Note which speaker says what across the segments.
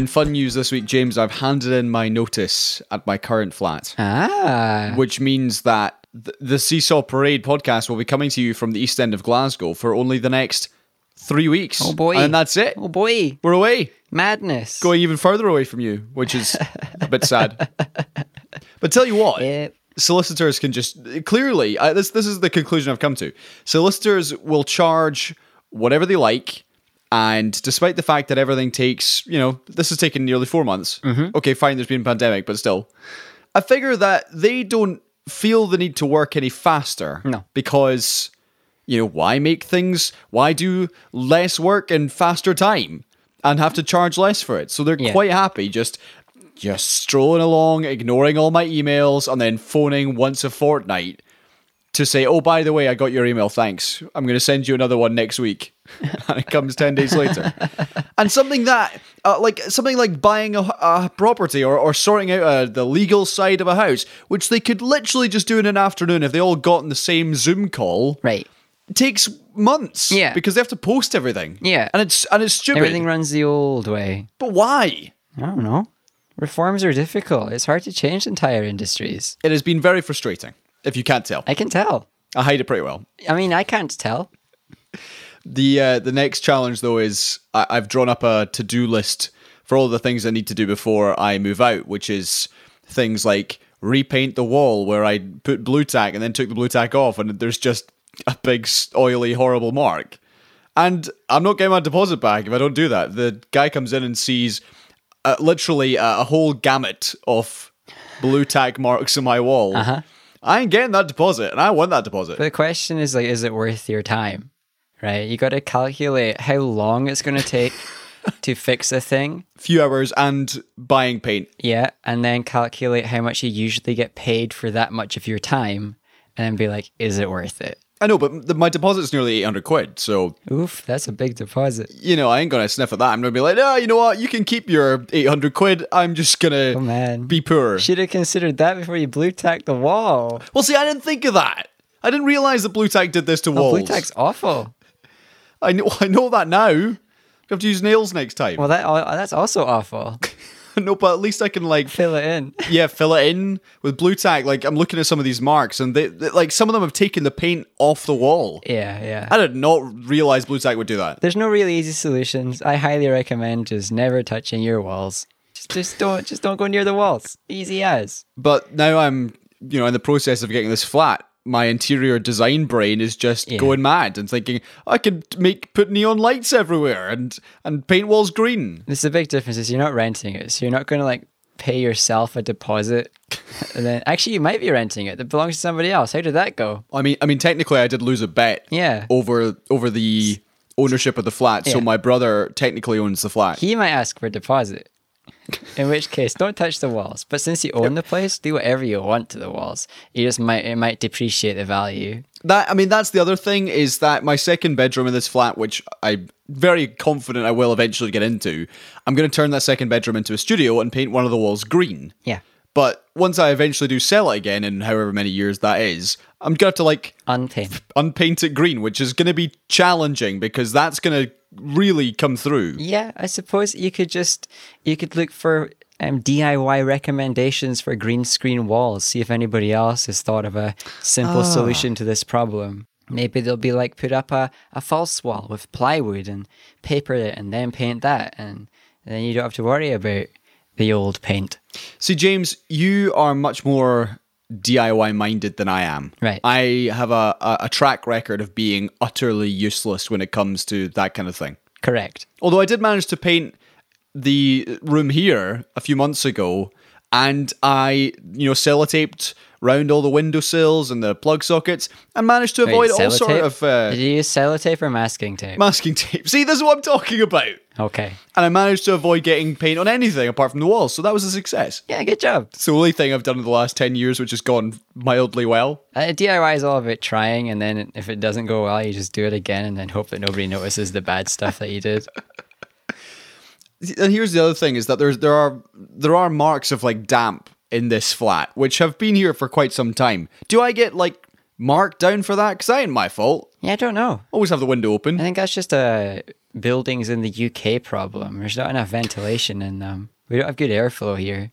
Speaker 1: In fun news this week, James, I've handed in my notice at my current flat,
Speaker 2: Ah.
Speaker 1: which means that th- the Seesaw Parade podcast will be coming to you from the east end of Glasgow for only the next three weeks.
Speaker 2: Oh boy.
Speaker 1: And that's it.
Speaker 2: Oh boy.
Speaker 1: We're away.
Speaker 2: Madness.
Speaker 1: Going even further away from you, which is a bit sad. But tell you what,
Speaker 2: Yep.
Speaker 1: solicitors can just clearly I, this this is the conclusion I've come to. Solicitors will charge whatever they like, and despite the fact that everything takes, you know, this has taken nearly four months. Mm-hmm. Okay, fine, there's been a pandemic, but still, I figure that they don't feel the need to work any faster.
Speaker 2: No.
Speaker 1: because you know why make things? Why do less work in faster time and have to charge less for it? So they're
Speaker 2: Yeah.
Speaker 1: quite happy just just strolling along, ignoring all my emails, and then phoning once a fortnight to say, "Oh, by the way, I got your email. Thanks. I'm going to send you another one next week." and it comes ten days later. and something that, uh, like something like buying a, a property or, or sorting out uh, the legal side of a house, which they could literally just do in an afternoon if they all got in the same Zoom call.
Speaker 2: Right.
Speaker 1: Takes months.
Speaker 2: Yeah.
Speaker 1: because they have to post everything.
Speaker 2: Yeah.
Speaker 1: and it's and it's stupid.
Speaker 2: Everything runs the old way.
Speaker 1: but why?
Speaker 2: I don't know. Reforms are difficult. It's hard to change entire industries.
Speaker 1: It has been very frustrating. If you can't tell,
Speaker 2: I can tell.
Speaker 1: I hide it pretty well.
Speaker 2: I mean, I can't tell.
Speaker 1: The uh, the next challenge though is I- I've drawn up a to do list for all the things I need to do before I move out, which is things like repaint the wall where I put blue tack and then took the blue tack off, and there's just a big oily horrible mark. And I'm not getting my deposit back if I don't do that. The guy comes in and sees uh, literally a, a whole gamut of blue tack marks on my wall.
Speaker 2: Uh-huh.
Speaker 1: I ain't getting that deposit, and I want that deposit.
Speaker 2: But the question is like, is it worth your time? Right? You got to calculate how long it's going to take to fix a thing.
Speaker 1: few hours and buying paint.
Speaker 2: Yeah, and then calculate how much you usually get paid for that much of your time, and then be like, is it worth it?
Speaker 1: I know, but the, my deposit's nearly 800 quid. So,
Speaker 2: Oof, that's a big deposit.
Speaker 1: you know, I ain't to sniff at that. I'm to be like, ah, you know what? You can keep your 800 quid. I'm just going
Speaker 2: Oh man,
Speaker 1: be poor.
Speaker 2: Should have considered that before you blue tacked the wall.
Speaker 1: Well, see, I didn't think of that. I didn't realize that Blue Tack did this to
Speaker 2: Oh,
Speaker 1: walls.
Speaker 2: blue tack's awful.
Speaker 1: I know, I know that now. I have to use nails next time.
Speaker 2: Well, that al- that's also awful.
Speaker 1: no, but at least I can like,
Speaker 2: Fill it in.
Speaker 1: yeah, fill it in with Blue Tack. Like I'm looking at some of these marks, and they, they like some of them have taken the paint off the wall.
Speaker 2: Yeah, yeah.
Speaker 1: I did not realize Blue Tack would do that.
Speaker 2: There's no really easy solutions. I highly recommend just never touching your walls. Just, just don't, just don't go near the walls. Easy as.
Speaker 1: But now I'm, you know, in the process of getting this flat. My interior design brain is just
Speaker 2: Yeah.
Speaker 1: going mad and thinking I could make put neon lights everywhere and and paint walls green.
Speaker 2: Is a big difference. Is you're not renting it, so you're not going to like pay yourself a deposit, and then actually you might be renting it that belongs to somebody else. How did that go?
Speaker 1: I mean, I mean, technically, I did lose a bet.
Speaker 2: Yeah.
Speaker 1: Over over the ownership of the flat, so my brother technically owns the flat.
Speaker 2: He might ask for a deposit. In which case, don't touch the walls. But since you own the place, do whatever you want to the walls. You just might it might depreciate the value.
Speaker 1: That I mean, that's the other thing is that my second bedroom in this flat, which I'm very confident I will eventually get into, I'm going to turn that second bedroom into a studio and paint one of the walls green.
Speaker 2: Yeah.
Speaker 1: But once I eventually do sell it again in however many years that is, I'm gonna have to like
Speaker 2: Unpainted.
Speaker 1: unpaint it green, which is gonna be challenging because that's gonna really come through.
Speaker 2: Yeah, I suppose you could just you could look for um, DIY recommendations for green screen walls. See if anybody else has thought of a simple solution to this problem. Maybe they'll be like put up a, a false wall with plywood and paper it and then paint that and then you don't have to worry about the old paint.
Speaker 1: See, James, you are much more DIY minded than I am.
Speaker 2: Right.
Speaker 1: I have a, a, a track record of being utterly useless when it comes to that kind of thing.
Speaker 2: Correct.
Speaker 1: Although I did manage to paint the room here a few months ago, and I, you know, sellotaped round all the windowsills and the plug sockets, and managed to avoid
Speaker 2: Wait,
Speaker 1: all sort of uh,
Speaker 2: Did you use sellotape or masking tape?
Speaker 1: masking tape. See, this is what I'm talking about.
Speaker 2: okay.
Speaker 1: And I managed to avoid getting paint on anything apart from the walls, so that was a success.
Speaker 2: Yeah, good job.
Speaker 1: It's the only thing I've done in the last 10 years which has gone mildly well.
Speaker 2: Uh, DIY is all about trying, and then if it doesn't go well, you just do it again, and then hope that nobody notices the bad stuff that you did.
Speaker 1: And here's the other thing is that there's there are there are marks of like damp in this flat which have been here for quite some time. Do I get like marked down for that? Because that ain't my fault.
Speaker 2: Yeah, I don't know.
Speaker 1: Always have the window open.
Speaker 2: I think that's just a buildings in the UK problem. There's not enough ventilation in them. We don't have good airflow here.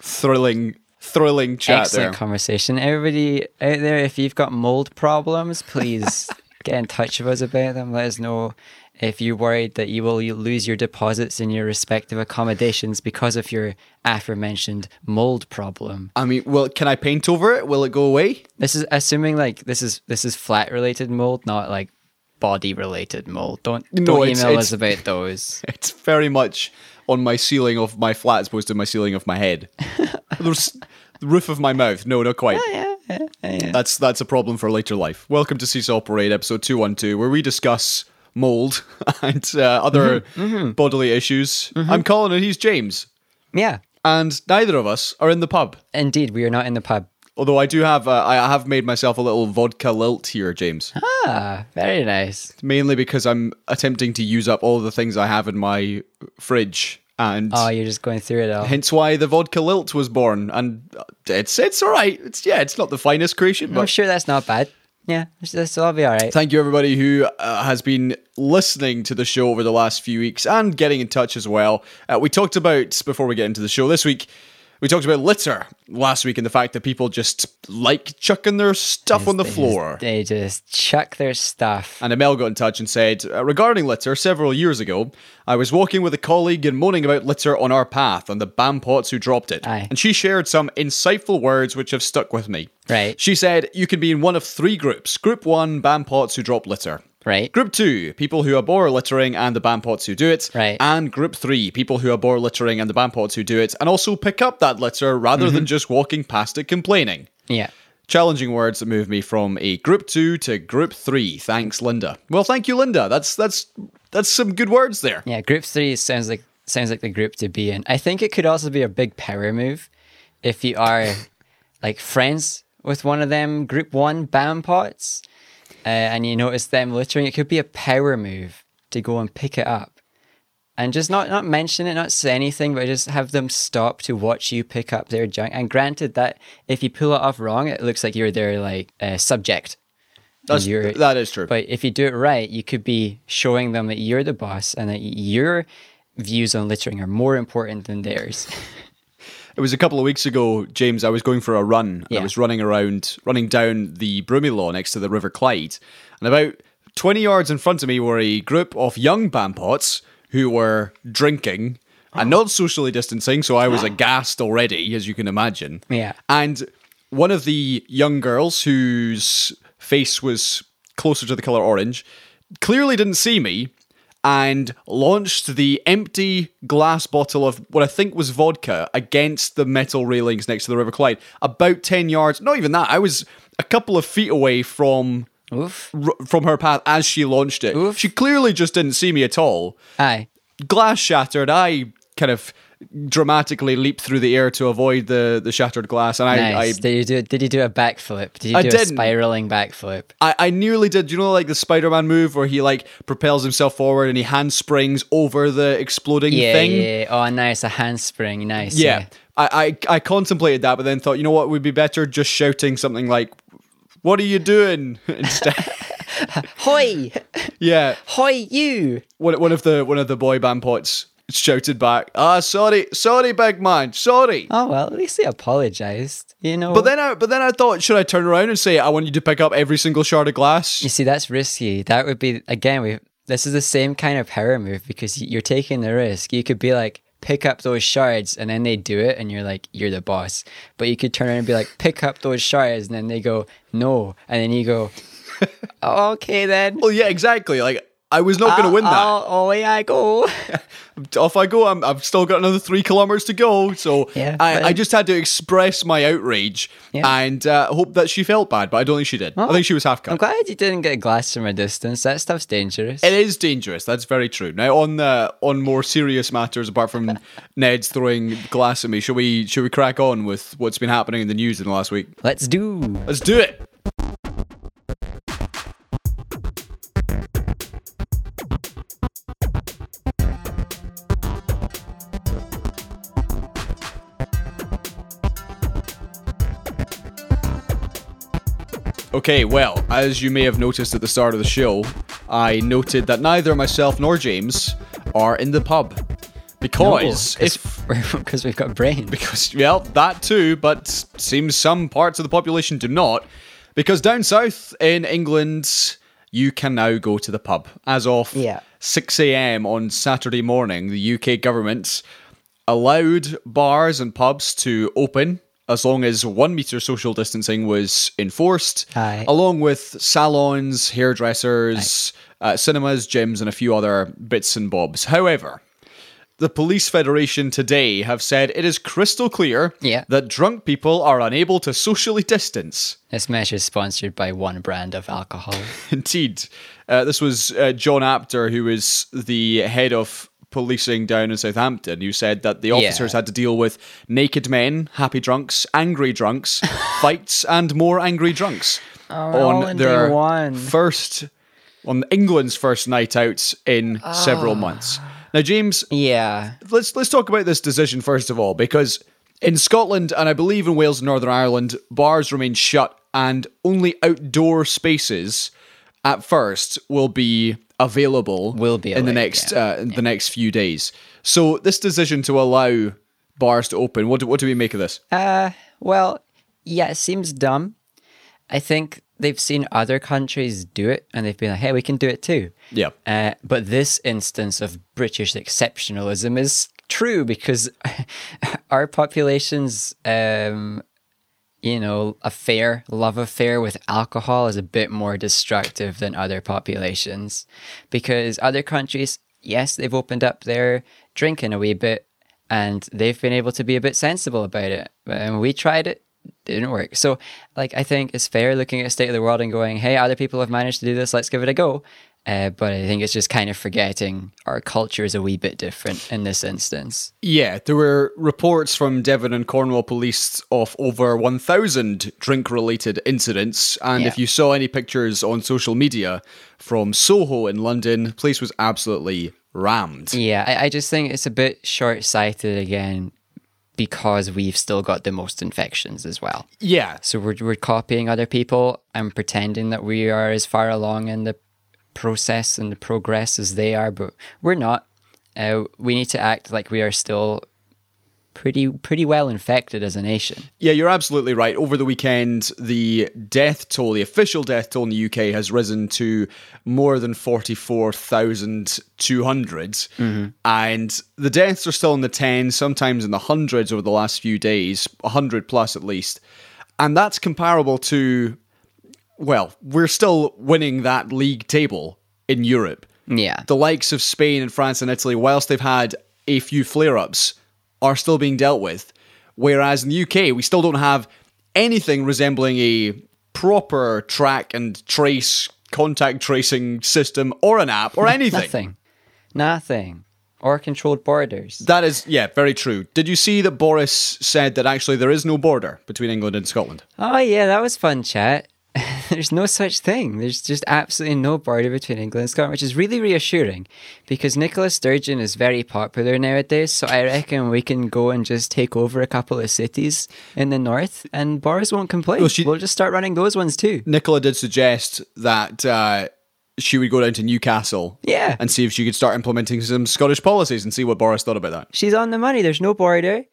Speaker 1: Thrilling, thrilling chat
Speaker 2: Excellent
Speaker 1: there.
Speaker 2: conversation. Everybody out there, if you've got mold problems, please get in touch with us about them. Let us know if you're worried that you will lose your deposits in your respective accommodations because of your aforementioned mold problem.
Speaker 1: I mean, well, can I paint over it? Will it go away?
Speaker 2: This is assuming like this is this is flat related mold, not like body related mold. Don't
Speaker 1: No,
Speaker 2: don't
Speaker 1: it's-
Speaker 2: email
Speaker 1: it's-
Speaker 2: us about those.
Speaker 1: It's very much on my ceiling of my flat as opposed to my ceiling of my head. There's the roof of my mouth. No, not quite.
Speaker 2: Oh, yeah, yeah, yeah.
Speaker 1: That's that's a problem for later life. Welcome to Seesaw Parade, episode two one two, where we discuss mold and uh, other
Speaker 2: Mm-hmm,
Speaker 1: bodily issues. I'm Colin and he's James,
Speaker 2: yeah.
Speaker 1: and neither of us are in the pub.
Speaker 2: Indeed, we are not in the pub.
Speaker 1: Although I do have, uh, I have made myself a little vodka lilt here, James.
Speaker 2: Ah, very nice.
Speaker 1: Mainly because I'm attempting to use up all the things I have in my fridge, and
Speaker 2: Oh, you're just going through it all.
Speaker 1: hence why the vodka lilt was born. And it's it's all right. It's yeah, it's not the finest creation, but I'm
Speaker 2: sure that's not bad. Yeah, this will be all right.
Speaker 1: Thank you, everybody who uh, has been listening to the show over the last few weeks and getting in touch as well. Uh, we talked about, before we get into the show this week, we talked about litter last week and the fact that people just like chucking their stuff on the floor.
Speaker 2: they just chuck their stuff.
Speaker 1: And Amel got in touch and said, uh, regarding litter, several years ago, I was walking with a colleague and moaning about litter on our path and the bampots who dropped it.
Speaker 2: Aye.
Speaker 1: And she shared some insightful words which have stuck with me.
Speaker 2: Right.
Speaker 1: She said, You can be in one of three groups. Group one, bampots who drop litter.
Speaker 2: Right.
Speaker 1: Group two, people who abhor littering and the bampots who do it.
Speaker 2: Right.
Speaker 1: And group three, people who abhor littering and the bampots who do it and also pick up that litter rather
Speaker 2: Mm-hmm.
Speaker 1: than just walking past it complaining.
Speaker 2: Yeah.
Speaker 1: Challenging words that move me from a group two to group three. Thanks, Linda. Well, thank you, Linda. That's that's that's some good words there.
Speaker 2: Yeah, group three sounds like sounds like the group to be in. I think it could also be a big power move if you are like friends with one of them group one bam pots, uh, and you notice them littering. It could be a power move to go and pick it up, and just not not mention it, not say anything, but just have them stop to watch you pick up their junk. And granted that if you pull it off wrong, it looks like you're their like uh, subject.
Speaker 1: That's that is true.
Speaker 2: But if you do it right, you could be showing them that you're the boss and that your views on littering are more important than theirs.
Speaker 1: It was a couple of weeks ago, James. I was going for a run. and I was running around, running down the Broomielaw next to the River Clyde, and about twenty yards in front of me were a group of young bampots who were drinking and oh. not socially distancing. So I was aghast already, as you can imagine.
Speaker 2: Yeah.
Speaker 1: And one of the young girls whose face was closer to the color orange clearly didn't see me and launched the empty glass bottle of what I think was vodka against the metal railings next to the River Clyde, about 10 yards, not even that, I was a couple of feet away from
Speaker 2: Oof.
Speaker 1: r- from her path as she launched it.
Speaker 2: Oof.
Speaker 1: She clearly just didn't see me at all.
Speaker 2: Aye.
Speaker 1: Glass shattered. I kind of dramatically leap through the air to avoid the, the shattered glass, and I,
Speaker 2: Nice.
Speaker 1: I
Speaker 2: did you do? Did you do a backflip? Did you
Speaker 1: I
Speaker 2: do a
Speaker 1: didn't.
Speaker 2: spiraling backflip?
Speaker 1: I, I nearly did. You know, like the Spider-Man move where he like propels himself forward and he handsprings over the exploding
Speaker 2: Yeah,
Speaker 1: thing.
Speaker 2: yeah. Oh, nice. A handspring. Nice.
Speaker 1: Yeah.
Speaker 2: Yeah.
Speaker 1: I, I I contemplated that, but then thought, you know what would be better just shouting something like, "What are you doing?" instead.
Speaker 2: Hoi,
Speaker 1: yeah.
Speaker 2: hoi, you.
Speaker 1: One one of the one of the boy band pots shouted back, "Ah, sorry, sorry, big man, sorry."
Speaker 2: Oh well, at least they apologized. You know.
Speaker 1: But then I but then I thought, should I turn around and say, "I want you to pick up every single shard of glass"?
Speaker 2: You see, that's risky. That would be again. We this is the same kind of power move because you're taking the risk. You could be like, pick up those shards, and then they do it, and you're like, you're the boss. But you could turn around and be like, pick up those shards, and then they go, no, and then you go, okay then.
Speaker 1: Well, yeah, exactly. Like I was not going to win that.
Speaker 2: Oh, away I go.
Speaker 1: off I go. I'm, I've still got another three kilometers to go. So
Speaker 2: Yeah,
Speaker 1: I, I just had to express my outrage
Speaker 2: Yeah.
Speaker 1: and uh, hope that she felt bad, but I don't think she did. I think she was half cut.
Speaker 2: I'm glad you didn't get glass from a distance. That stuff's dangerous.
Speaker 1: It is dangerous. That's very true. Now, on the on more serious matters, apart from Ned's throwing glass at me, should we should we crack on with what's been happening in the news in the last week?
Speaker 2: Let's do.
Speaker 1: Let's do it. Okay, well, as you may have noticed at the start of the show, I noted that neither myself nor James are in the pub. Because if
Speaker 2: because we've got brains.
Speaker 1: because well that too but seems some parts of the population do not because down south in england you can now go to the pub as of
Speaker 2: Yeah.
Speaker 1: 6 a.m on saturday morning the uk government allowed bars and pubs to open as long as one meter social distancing was enforced
Speaker 2: Aye.
Speaker 1: along with salons hairdressers uh, cinemas gyms and a few other bits and bobs however the Police Federation today have said it is crystal clear
Speaker 2: Yeah.
Speaker 1: that drunk people are unable to socially distance.
Speaker 2: This measure is sponsored by one brand of alcohol.
Speaker 1: Indeed. Uh, this was uh, John Apter, who is the head of policing down in Southampton, you said that the officers
Speaker 2: Yeah.
Speaker 1: had to deal with naked men, happy drunks, angry drunks, fights, and more angry drunks
Speaker 2: all in day one.
Speaker 1: first, on England's first night out in
Speaker 2: Ah.
Speaker 1: several months. Now, James,
Speaker 2: Yeah.
Speaker 1: let's let's talk about this decision first of all, because in Scotland and I believe in Wales and Northern Ireland, bars remain shut and only outdoor spaces at first will be available.
Speaker 2: Will be
Speaker 1: in the next uh, in the next few days. So this decision to allow bars to open, what do, what do we make of this?
Speaker 2: Uh, well, yeah, it seems dumb. I think they've seen other countries do it and they've been like, hey, we can do it too.
Speaker 1: Yeah.
Speaker 2: Uh, but this instance of British exceptionalism is true because our population's, um, you know, affair, love affair with alcohol is a bit more destructive than other populations. Because other countries, yes, they've opened up their drinking a wee bit and they've been able to be a bit sensible about it. And we tried it, didn't work. So, like, I think it's fair looking at the state of the world and going, hey, other people have managed to do this, let's give it a go. Uh, but I think it's just kind of forgetting our culture is a wee bit different in this instance.
Speaker 1: Yeah, there were reports from Devon and Cornwall police of over 1,000 drink related incidents. And
Speaker 2: Yeah.
Speaker 1: if you saw any pictures on social media from Soho in London, the place was absolutely rammed.
Speaker 2: Yeah, I, I just think it's a bit short sighted again because we've still got the most infections as well.
Speaker 1: Yeah.
Speaker 2: So we're, we're copying other people and pretending that we are as far along in the process and the progress as they are, but we're not. Uh, we need to act like we are still pretty pretty well infected as a nation.
Speaker 1: Yeah, you're absolutely right. Over the weekend, the death toll, the official death toll in the UK, has risen to more than 44,200. And the deaths are still in the tens, sometimes in the hundreds over the last few days, 100 plus at least. And that's comparable to, well, we're still winning that league table in Europe.
Speaker 2: Yeah.
Speaker 1: The likes of Spain and France and Italy, whilst they've had a few flare ups, are still being dealt with. Whereas in the UK, we still don't have anything resembling a proper track and trace contact tracing system or an app or anything.
Speaker 2: Nothing. Nothing. Or controlled borders.
Speaker 1: That is, yeah, very true. Did you see that Boris said that actually there is no border between England and Scotland?
Speaker 2: Oh yeah, that was fun chat. There's no such thing. There's just absolutely no border between England and Scotland, which is really reassuring because Nicola Sturgeon is very popular nowadays. So I reckon we can go and just take over a couple of cities in the north, and Boris won't complain.
Speaker 1: Well, she-
Speaker 2: we'll just start running those ones too.
Speaker 1: Nicola did suggest that uh, she would go down to Newcastle
Speaker 2: Yeah.
Speaker 1: and see if she could start implementing some Scottish policies and see what Boris thought about that.
Speaker 2: She's on the money. There's no border.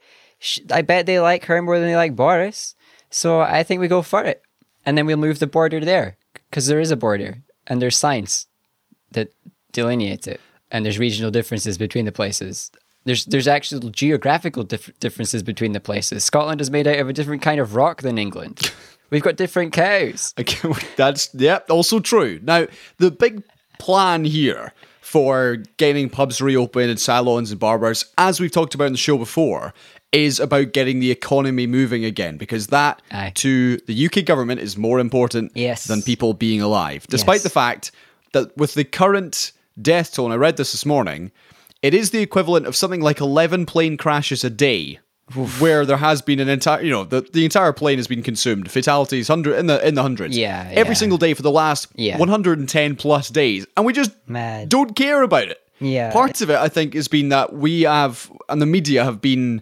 Speaker 2: I bet they like her more than they like Boris. So I think we go for it. And then we'll move the border there because there is a border and there's signs that delineate it. And there's regional differences between the places. There's there's actual geographical dif- differences between the places. Scotland is made out of a different kind of rock than England. We've got different cows.
Speaker 1: Okay, That's yeah, also true. Now, the big plan here for getting pubs reopened and salons and barbers, as we've talked about in the show before, is about getting the economy moving again because that
Speaker 2: Aye.
Speaker 1: to the UK government is more important
Speaker 2: Yes.
Speaker 1: than people being alive. Despite
Speaker 2: Yes.
Speaker 1: the fact that with the current death toll, and I read this this morning, it is the equivalent of something like 11 plane crashes a day. Where there has been an entire, you know, the, the entire plane has been consumed. Fatalities, hundred in the in the hundreds.
Speaker 2: Yeah,
Speaker 1: every
Speaker 2: yeah.
Speaker 1: single day for the last
Speaker 2: Yeah.
Speaker 1: 110 plus days, and we just
Speaker 2: Mad.
Speaker 1: don't care about it.
Speaker 2: Yeah.
Speaker 1: Part of it, I think, has been that we have, and the media have been,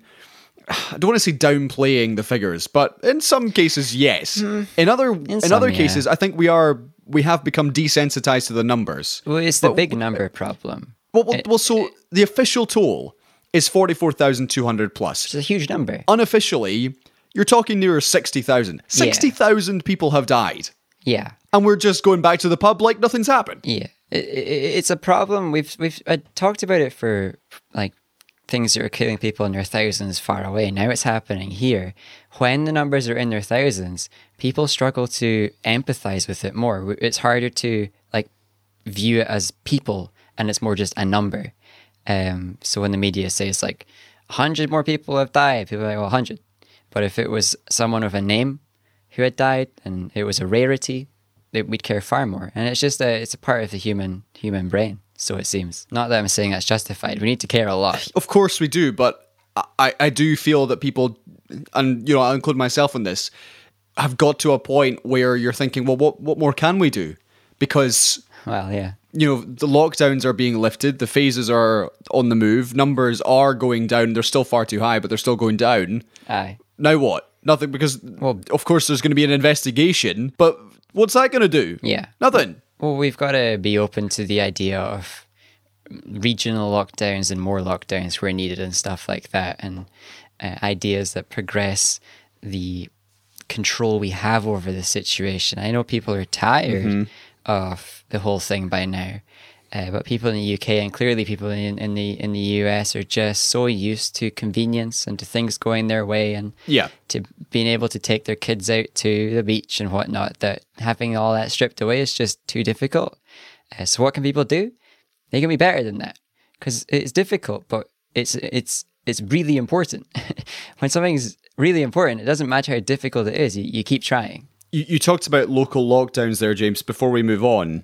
Speaker 1: I don't want to say downplaying the figures, but in some cases, yes. In other in,
Speaker 2: Hmm. some,
Speaker 1: other
Speaker 2: yeah.
Speaker 1: cases, I think we are we have become desensitized to the numbers.
Speaker 2: Well, it's the big number problem.
Speaker 1: Well, well, well so the official toll is 44,200 plus.
Speaker 2: It's a huge number.
Speaker 1: Unofficially, you're talking near 60,000. 60,000 people have died.
Speaker 2: Yeah.
Speaker 1: And we're just going back to the pub like nothing's happened.
Speaker 2: Yeah. It, it, it's a problem. We've we've I talked about it for like things that are killing people in their thousands far away. Now it's happening here. When the numbers are in their thousands, people struggle to empathize with it more. It's harder to like view it as people and it's more just a number. Um, so when the media says like 100 more people have died, people are like, well, 100. But if it was someone with a name who had died and it was a rarity, we'd care far more. And it's just a, it's a part of the human human brain. So it seems. Not that I'm saying that's justified. We need to care a lot.
Speaker 1: Of course we do, but I, I do feel that people, and you know, I include myself in this, have got to a point where you're thinking, well, what what more can we do? Because
Speaker 2: well, yeah,
Speaker 1: you know, the lockdowns are being lifted, the phases are on the move, numbers are going down. They're still far too high, but they're still going down.
Speaker 2: Aye.
Speaker 1: Now what? Nothing because well, of course there's going to be an investigation, but what's that going to do?
Speaker 2: Yeah.
Speaker 1: Nothing.
Speaker 2: Well, we've got to be open to the idea of regional lockdowns and more lockdowns where needed and stuff like that, and uh, ideas that progress the control we have over the situation. I know people are tired mm-hmm. of the whole thing by now, uh, but people in the UK and clearly people in, in the in the US are just so used to convenience and to things going their way and
Speaker 1: yeah.
Speaker 2: to being able to take their kids out to the beach and whatnot that having all that stripped away is just too difficult. Uh, so what can people do? They can be better than that because it's difficult, but it's it's it's really important. when something's really important, it doesn't matter how difficult it is. You, you keep trying.
Speaker 1: You, you talked about local lockdowns there, James. Before we move on,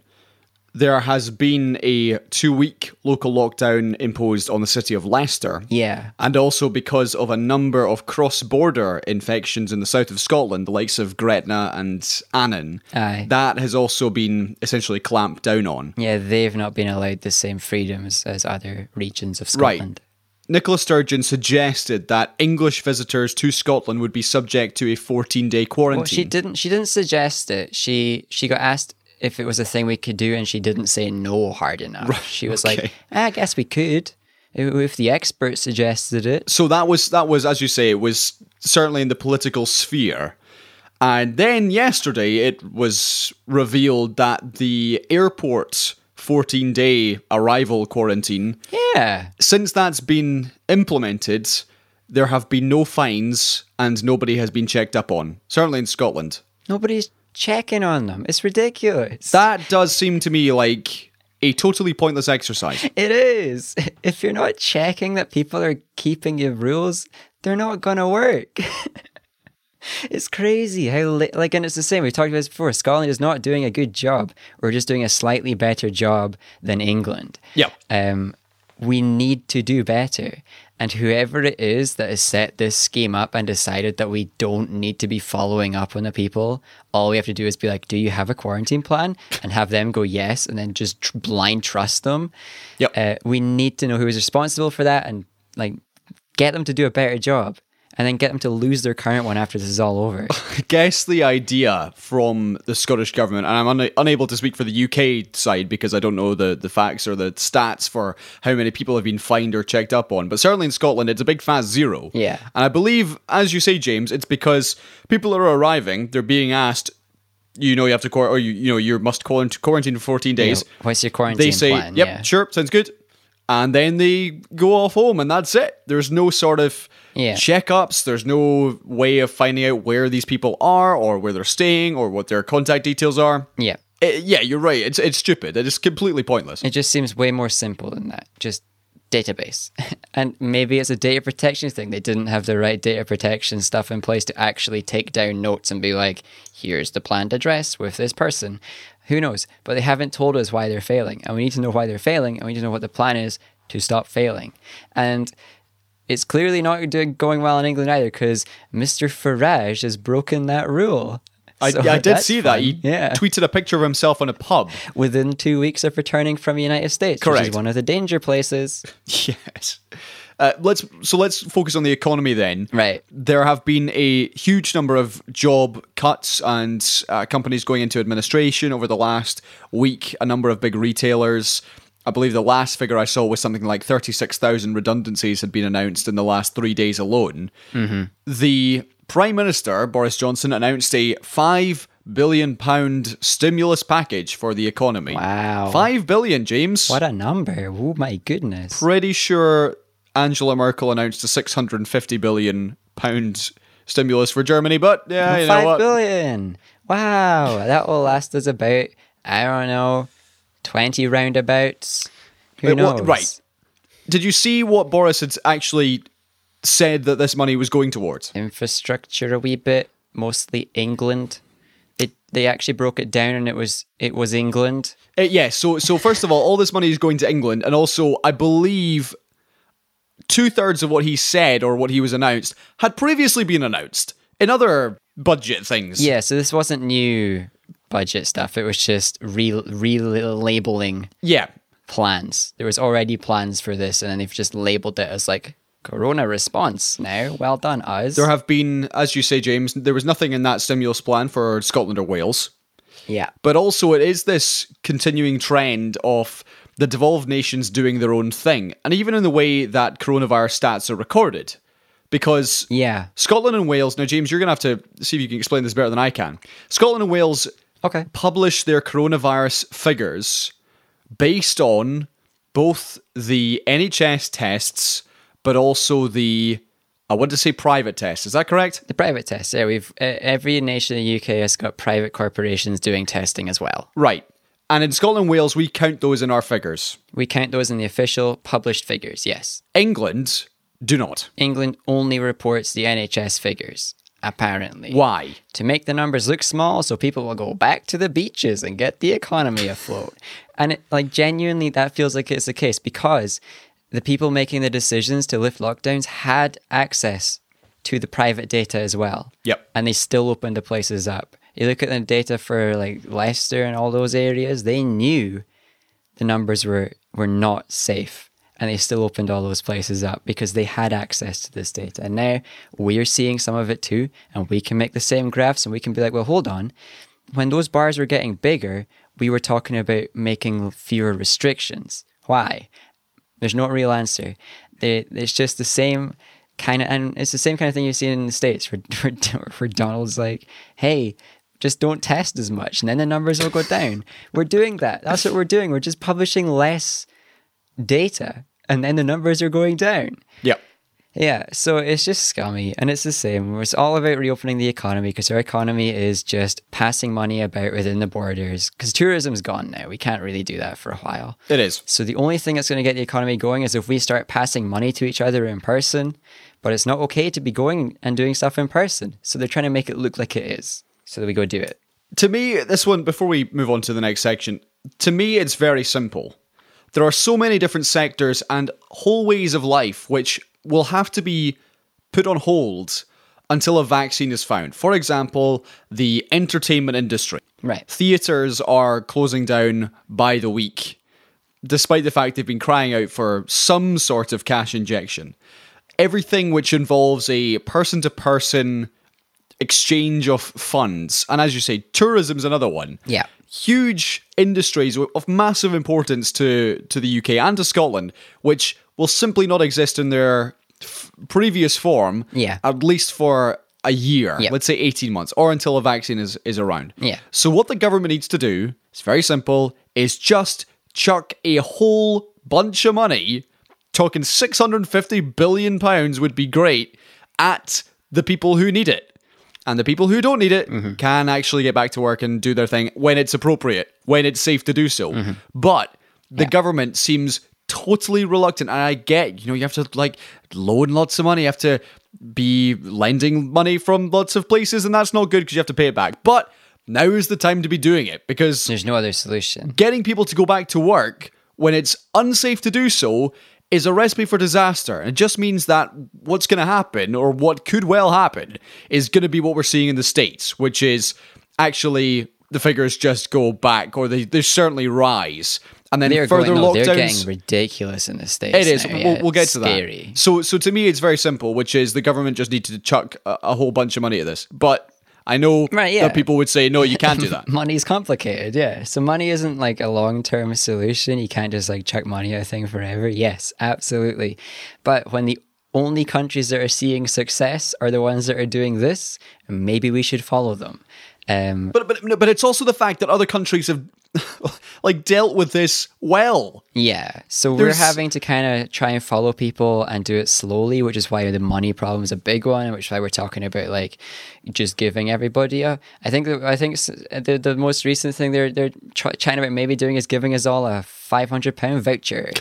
Speaker 1: there has been a two week local lockdown imposed on the city of Leicester.
Speaker 2: Yeah.
Speaker 1: And also because of a number of cross border infections in the south of Scotland, the likes of Gretna and Annan.
Speaker 2: Aye.
Speaker 1: That has also been essentially clamped down on.
Speaker 2: Yeah, they've not been allowed the same freedoms as other regions of Scotland.
Speaker 1: Right. Nicola Sturgeon suggested that English visitors to Scotland would be subject to a 14-day quarantine. Well,
Speaker 2: she didn't. She didn't suggest it. She she got asked if it was a thing we could do, and she didn't say no hard enough. Right, she was okay. like, I guess we could if the experts suggested it.
Speaker 1: So that was that was as you say, it was certainly in the political sphere. And then yesterday it was revealed that the airport 14 day arrival quarantine.
Speaker 2: Yeah.
Speaker 1: Since that's been implemented, there have been no fines and nobody has been checked up on. Certainly in Scotland.
Speaker 2: Nobody's checking on them. It's ridiculous.
Speaker 1: That does seem to me like a totally pointless exercise.
Speaker 2: It is. If you're not checking that people are keeping your rules, they're not going to work. it's crazy how like and it's the same we talked about this before scotland is not doing a good job we're just doing a slightly better job than england
Speaker 1: yeah
Speaker 2: um we need to do better and whoever it is that has set this scheme up and decided that we don't need to be following up on the people, all we have to do is be like, do you have a quarantine plan? And have them go yes, and then just tr- blind trust them.
Speaker 1: Yep.
Speaker 2: Uh, we need to know who is responsible for that and like get them to do a better job and then get them to lose their current one after this is all over.
Speaker 1: Guess the idea from the Scottish government, and I'm un- unable to speak for the UK side because I don't know the, the facts or the stats for how many people have been fined or checked up on, but certainly in Scotland, it's a big fast zero.
Speaker 2: Yeah.
Speaker 1: And I believe, as you say, James, it's because people are arriving, they're being asked, you know, you have to quarantine, or you, you know, you must quarantine for 14 days.
Speaker 2: what's your quarantine
Speaker 1: They say,
Speaker 2: plan?
Speaker 1: yep,
Speaker 2: yeah.
Speaker 1: sure, sounds good. And then they go off home, and that's it. There's no sort of
Speaker 2: yeah.
Speaker 1: checkups. There's no way of finding out where these people are or where they're staying or what their contact details are.
Speaker 2: Yeah.
Speaker 1: It, eh, yeah, you're right. It's it's stupid. It is completely pointless.
Speaker 2: It just seems way more simple than that. Just database. and maybe it's a data protection thing. They didn't have the right data protection stuff in place to actually take down notes and be like, here's the planned address with this person. Who knows? But they haven't told us why they're failing. And we need to know why they're failing and we need to know what the plan is to stop failing. And it's clearly not doing, going well in England either because Mr. Farage has broken that rule.
Speaker 1: I,
Speaker 2: So
Speaker 1: I did see that.
Speaker 2: fun.
Speaker 1: He
Speaker 2: yeah.
Speaker 1: tweeted a picture of himself in a pub.
Speaker 2: Within two weeks of returning from the United States, which
Speaker 1: Correct.
Speaker 2: is one of the danger places.
Speaker 1: yes. Uh, let's so let's focus on the economy then.
Speaker 2: Right.
Speaker 1: There have been a huge number of job cuts and uh, companies going into administration over the last week. A number of big retailers. I believe the last figure I saw was something like 36,000 redundancies had been announced in the last three days alone. Mm-hmm. The Prime Minister, Boris Johnson, announced a £5 billion pound stimulus package for the economy.
Speaker 2: Wow.
Speaker 1: Five billion, James.
Speaker 2: What a number. Oh my goodness.
Speaker 1: Pretty sure Angela Merkel announced a 650 billion pound stimulus for Germany, but yeah, you know
Speaker 2: Five
Speaker 1: what?
Speaker 2: billion. Wow. That will last us about, I don't know, 20 roundabouts. Who
Speaker 1: Wait, what-
Speaker 2: knows?
Speaker 1: right. Did you see what Boris had actually said that this money was going towards?
Speaker 2: Infrastructure a wee bit, mostly England. It, they actually broke it down and it was it was England.
Speaker 1: Uh, yeah, so so first of all, all this money is going to England, and also I believe two thirds of what he said or what he was announced had previously been announced in other budget things.
Speaker 2: Yeah, so this wasn't new budget stuff. It was just re relabeling
Speaker 1: yeah,
Speaker 2: plans. There was already plans for this, and then they've just labeled it as like Corona response. Now, well done, us.
Speaker 1: there have been, as you say, James, there was nothing in that stimulus plan for Scotland or Wales.
Speaker 2: yeah,
Speaker 1: But also, it is this continuing trend of the devolved nations doing their own thing, and even in the way that coronavirus stats are recorded. Because
Speaker 2: yeah.
Speaker 1: Scotland and Wales, now, James, you're going to have to see if you can explain this better than I can. Scotland and Wales
Speaker 2: Okay.
Speaker 1: publish their coronavirus figures based on both the NHS tests, but also the, I want to say private tests. Is that correct?
Speaker 2: The private tests. Yeah, we've uh, every nation in the UK has got private corporations doing testing as well.
Speaker 1: Right. And in Scotland Wales, we count those in our figures.
Speaker 2: We count those in the official published figures. Yes,
Speaker 1: England do not.
Speaker 2: England only reports the NHS figures. Apparently,
Speaker 1: Why?
Speaker 2: to make the numbers look small so people will go back to the beaches and get the economy afloat. And it, like genuinely that feels like it's the case because the people making the decisions to lift lockdowns had access to the private data as well.
Speaker 1: Yep.
Speaker 2: And they still opened the places up. You look at the data for like Leicester and all those areas, they knew the numbers were were not safe and they still opened all those places up because they had access to this data. And now we're seeing some of it too, and we can make the same graphs and we can be like, well, hold on. When those bars were getting bigger, we were talking about making fewer restrictions. Why? There's no real answer. It's just the same kind of, and it's the same kind of thing you see in the States where, where Donald's like, hey, just don't test as much and then the numbers will go down. We're doing that. That's what we're doing. We're just publishing less data and then the numbers are going down.
Speaker 1: Yep.
Speaker 2: Yeah, so it's just scummy and it's the same. It's all about reopening the economy because our economy is just passing money about within the borders because tourism's gone now. We can't really do that for a while.
Speaker 1: It is.
Speaker 2: So the only thing that's going to get the economy going is if we start passing money to each other in person, but it's not okay to be going and doing stuff in person. So they're trying to make it look like it is. So that we go do it.
Speaker 1: To me, this one, before we move on to the next section, to me, it's very simple. There are so many different sectors and whole ways of life which will have to be put on hold until a vaccine is found. For example, the entertainment industry.
Speaker 2: Right.
Speaker 1: Theaters are closing down by the week, despite the fact they've been crying out for some sort of cash injection. Everything which involves a person to person exchange of funds. And as you say, tourism's another one.
Speaker 2: Yeah.
Speaker 1: Huge industries of massive importance to, to the UK and to Scotland, which will simply not exist in their f- previous form,
Speaker 2: Yeah.
Speaker 1: at least for a year,
Speaker 2: Yeah.
Speaker 1: let's say 18 months, or until a vaccine is, is around.
Speaker 2: Yeah.
Speaker 1: So what the government needs to do, it's very simple, is just chuck a whole bunch of money, talking 650 billion pounds would be great, at the people who need it. And the people who don't need it
Speaker 2: Mm-hmm.
Speaker 1: can actually get back to work and do their thing when it's appropriate, when it's safe to do so.
Speaker 2: Mm-hmm.
Speaker 1: But the government seems totally reluctant. And I get, you know, you have to like loan lots of money, you have to be lending money from lots of places, and that's not good because you have to pay it back. But now is the time to be doing it because
Speaker 2: There's no other solution.
Speaker 1: getting people to go back to work when it's unsafe to do so is a recipe for disaster. And it just means that what's going to happen, or what could well happen, is going to be what we're seeing in the States, which is actually the figures just go back, or they, they certainly rise and then
Speaker 2: they're
Speaker 1: further
Speaker 2: going, no,
Speaker 1: lockdowns.
Speaker 2: They're getting ridiculous in the states.
Speaker 1: It is.
Speaker 2: now,
Speaker 1: We'll, we'll get
Speaker 2: it's
Speaker 1: to
Speaker 2: scary.
Speaker 1: that. So, so to me, it's very simple, which is the government just needed to chuck a, a whole bunch of money at this. But I know
Speaker 2: Right, yeah.
Speaker 1: that people would say, no, you can't do that.
Speaker 2: Money's complicated, yeah. So money isn't like a long term solution. You can't just like chuck money at a thing forever. Yes, absolutely. But when the only countries that are seeing success are the ones that are doing this, maybe we should follow them. Um,
Speaker 1: but but no, but it's also the fact that other countries have like dealt with this well.
Speaker 2: Yeah. So
Speaker 1: There's-
Speaker 2: we're having to kind of try and follow people and do it slowly, which is why the money problem is a big one, which is why we're talking about like just giving everybody a. I think that- I think the the most recent thing they're they're try, trying about maybe doing is giving us all a five hundred pound voucher.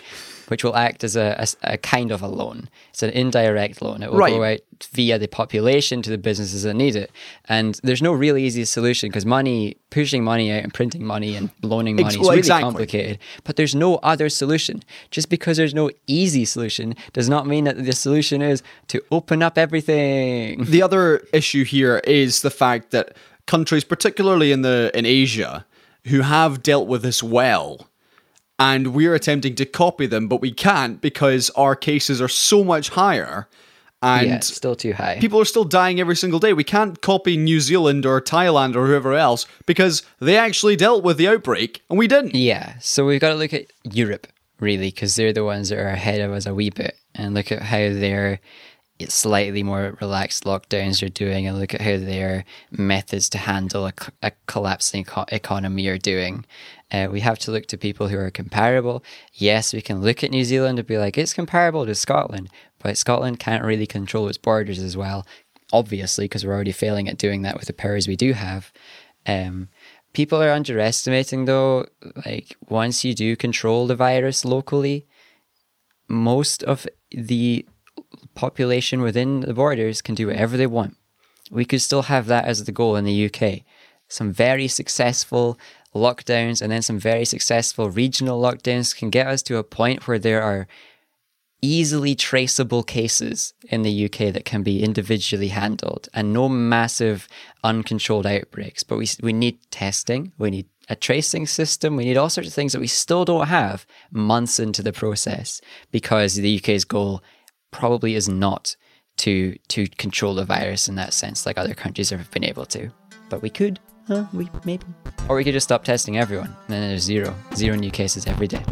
Speaker 2: Which will act as a, a, a kind of a loan. It's an indirect loan. It will
Speaker 1: Right.
Speaker 2: go out via the population to the businesses that need it. And there's no real easy solution because money, pushing money out and printing money and loaning money
Speaker 1: Ex-
Speaker 2: is really
Speaker 1: exactly.
Speaker 2: complicated complicated, but there's no other solution. Just because there's no easy solution does not mean that the solution is to open up everything.
Speaker 1: The other issue here is the fact that countries, particularly in the in Asia, who have dealt with this well, and we're attempting to copy them, but we can't because our cases are so much higher, and
Speaker 2: yeah, it's still too high.
Speaker 1: people are still dying every single day. We can't copy New Zealand or Thailand or whoever else because they actually dealt with the outbreak and we didn't.
Speaker 2: Yeah, so we've got to look at Europe really because they're the ones that are ahead of us a wee bit, and look at how their slightly more relaxed lockdowns are doing, and look at how their methods to handle a collapsing eco- economy are doing. Uh, we have to look to people who are comparable. Yes, we can look at New Zealand and be like, it's comparable to Scotland, but Scotland can't really control its borders as well, obviously, because we're already failing at doing that with the powers we do have. Um, people are underestimating though like once you do control the virus locally most of the population within the borders can do whatever they want we could still have that as the goal in the UK some very successful lockdowns and then some very successful regional lockdowns can get us to a point where there are easily traceable cases in the UK that can be individually handled and no massive uncontrolled outbreaks. But we, we need testing, we need a tracing system, we need all sorts of things that we still don't have months into the process because the UK's goal probably is not to to control the virus in that sense like other countries have been able to. But we could. Huh, we maybe. Or we could just stop testing everyone. And then there's zero. Zero new cases every day.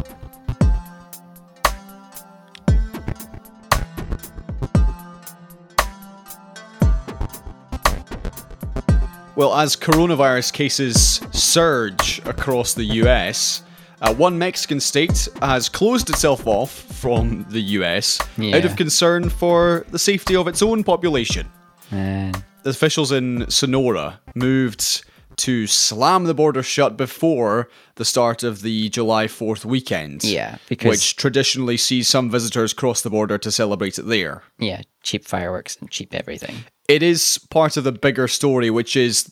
Speaker 1: Well, as coronavirus cases surge across the US, uh, one Mexican state has closed itself off from the US out of concern for the safety of its own population.
Speaker 2: And
Speaker 1: The officials in Sonora moved to slam the border shut before the start of the July 4th weekend.
Speaker 2: Yeah, because-
Speaker 1: which traditionally sees some visitors cross the border to celebrate it there.
Speaker 2: yeah, cheap fireworks and cheap everything.
Speaker 1: It is part of the bigger story, which is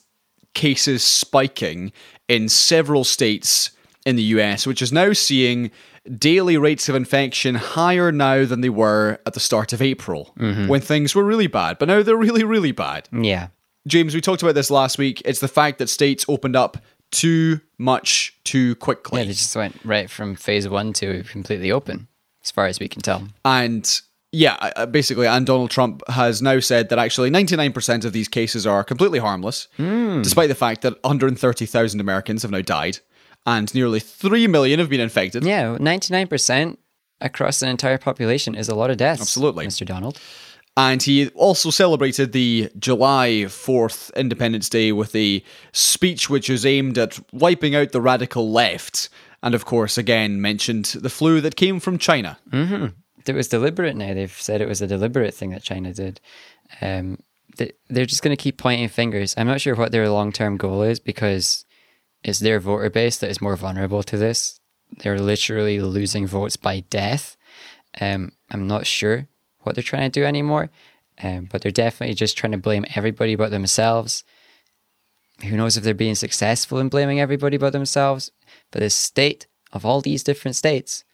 Speaker 1: cases spiking in several states in the US, which is now seeing daily rates of infection higher now than they were at the start of April, mm-hmm. when things were really bad. But now they're really, really bad.
Speaker 2: Yeah.
Speaker 1: James, we talked about this last week. It's the fact that states opened up too much too quickly.
Speaker 2: Yeah, they just went right from phase one to completely open, as far as we can tell.
Speaker 1: And yeah, basically, and Donald Trump has now said that actually 99% of these cases are completely harmless, hmm. despite the fact that 130,000 Americans have now died and nearly 3 million have been infected.
Speaker 2: Yeah, 99% across an entire population is a lot of deaths.
Speaker 1: Absolutely.
Speaker 2: Mr. Donald.
Speaker 1: And he also celebrated the July 4th Independence Day with a speech which was aimed at wiping out the radical left. And of course, again, mentioned the flu that came from China.
Speaker 2: It was deliberate now. They've said it was a deliberate thing that China did. Um, they, they're just going to keep pointing fingers. I'm not sure what their long term goal is because it's their voter base that is more vulnerable to this. They're literally losing votes by death. Um, I'm not sure what they're trying to do anymore, um, but they're definitely just trying to blame everybody but themselves. Who knows if they're being successful in blaming everybody but themselves? But the state of all these different states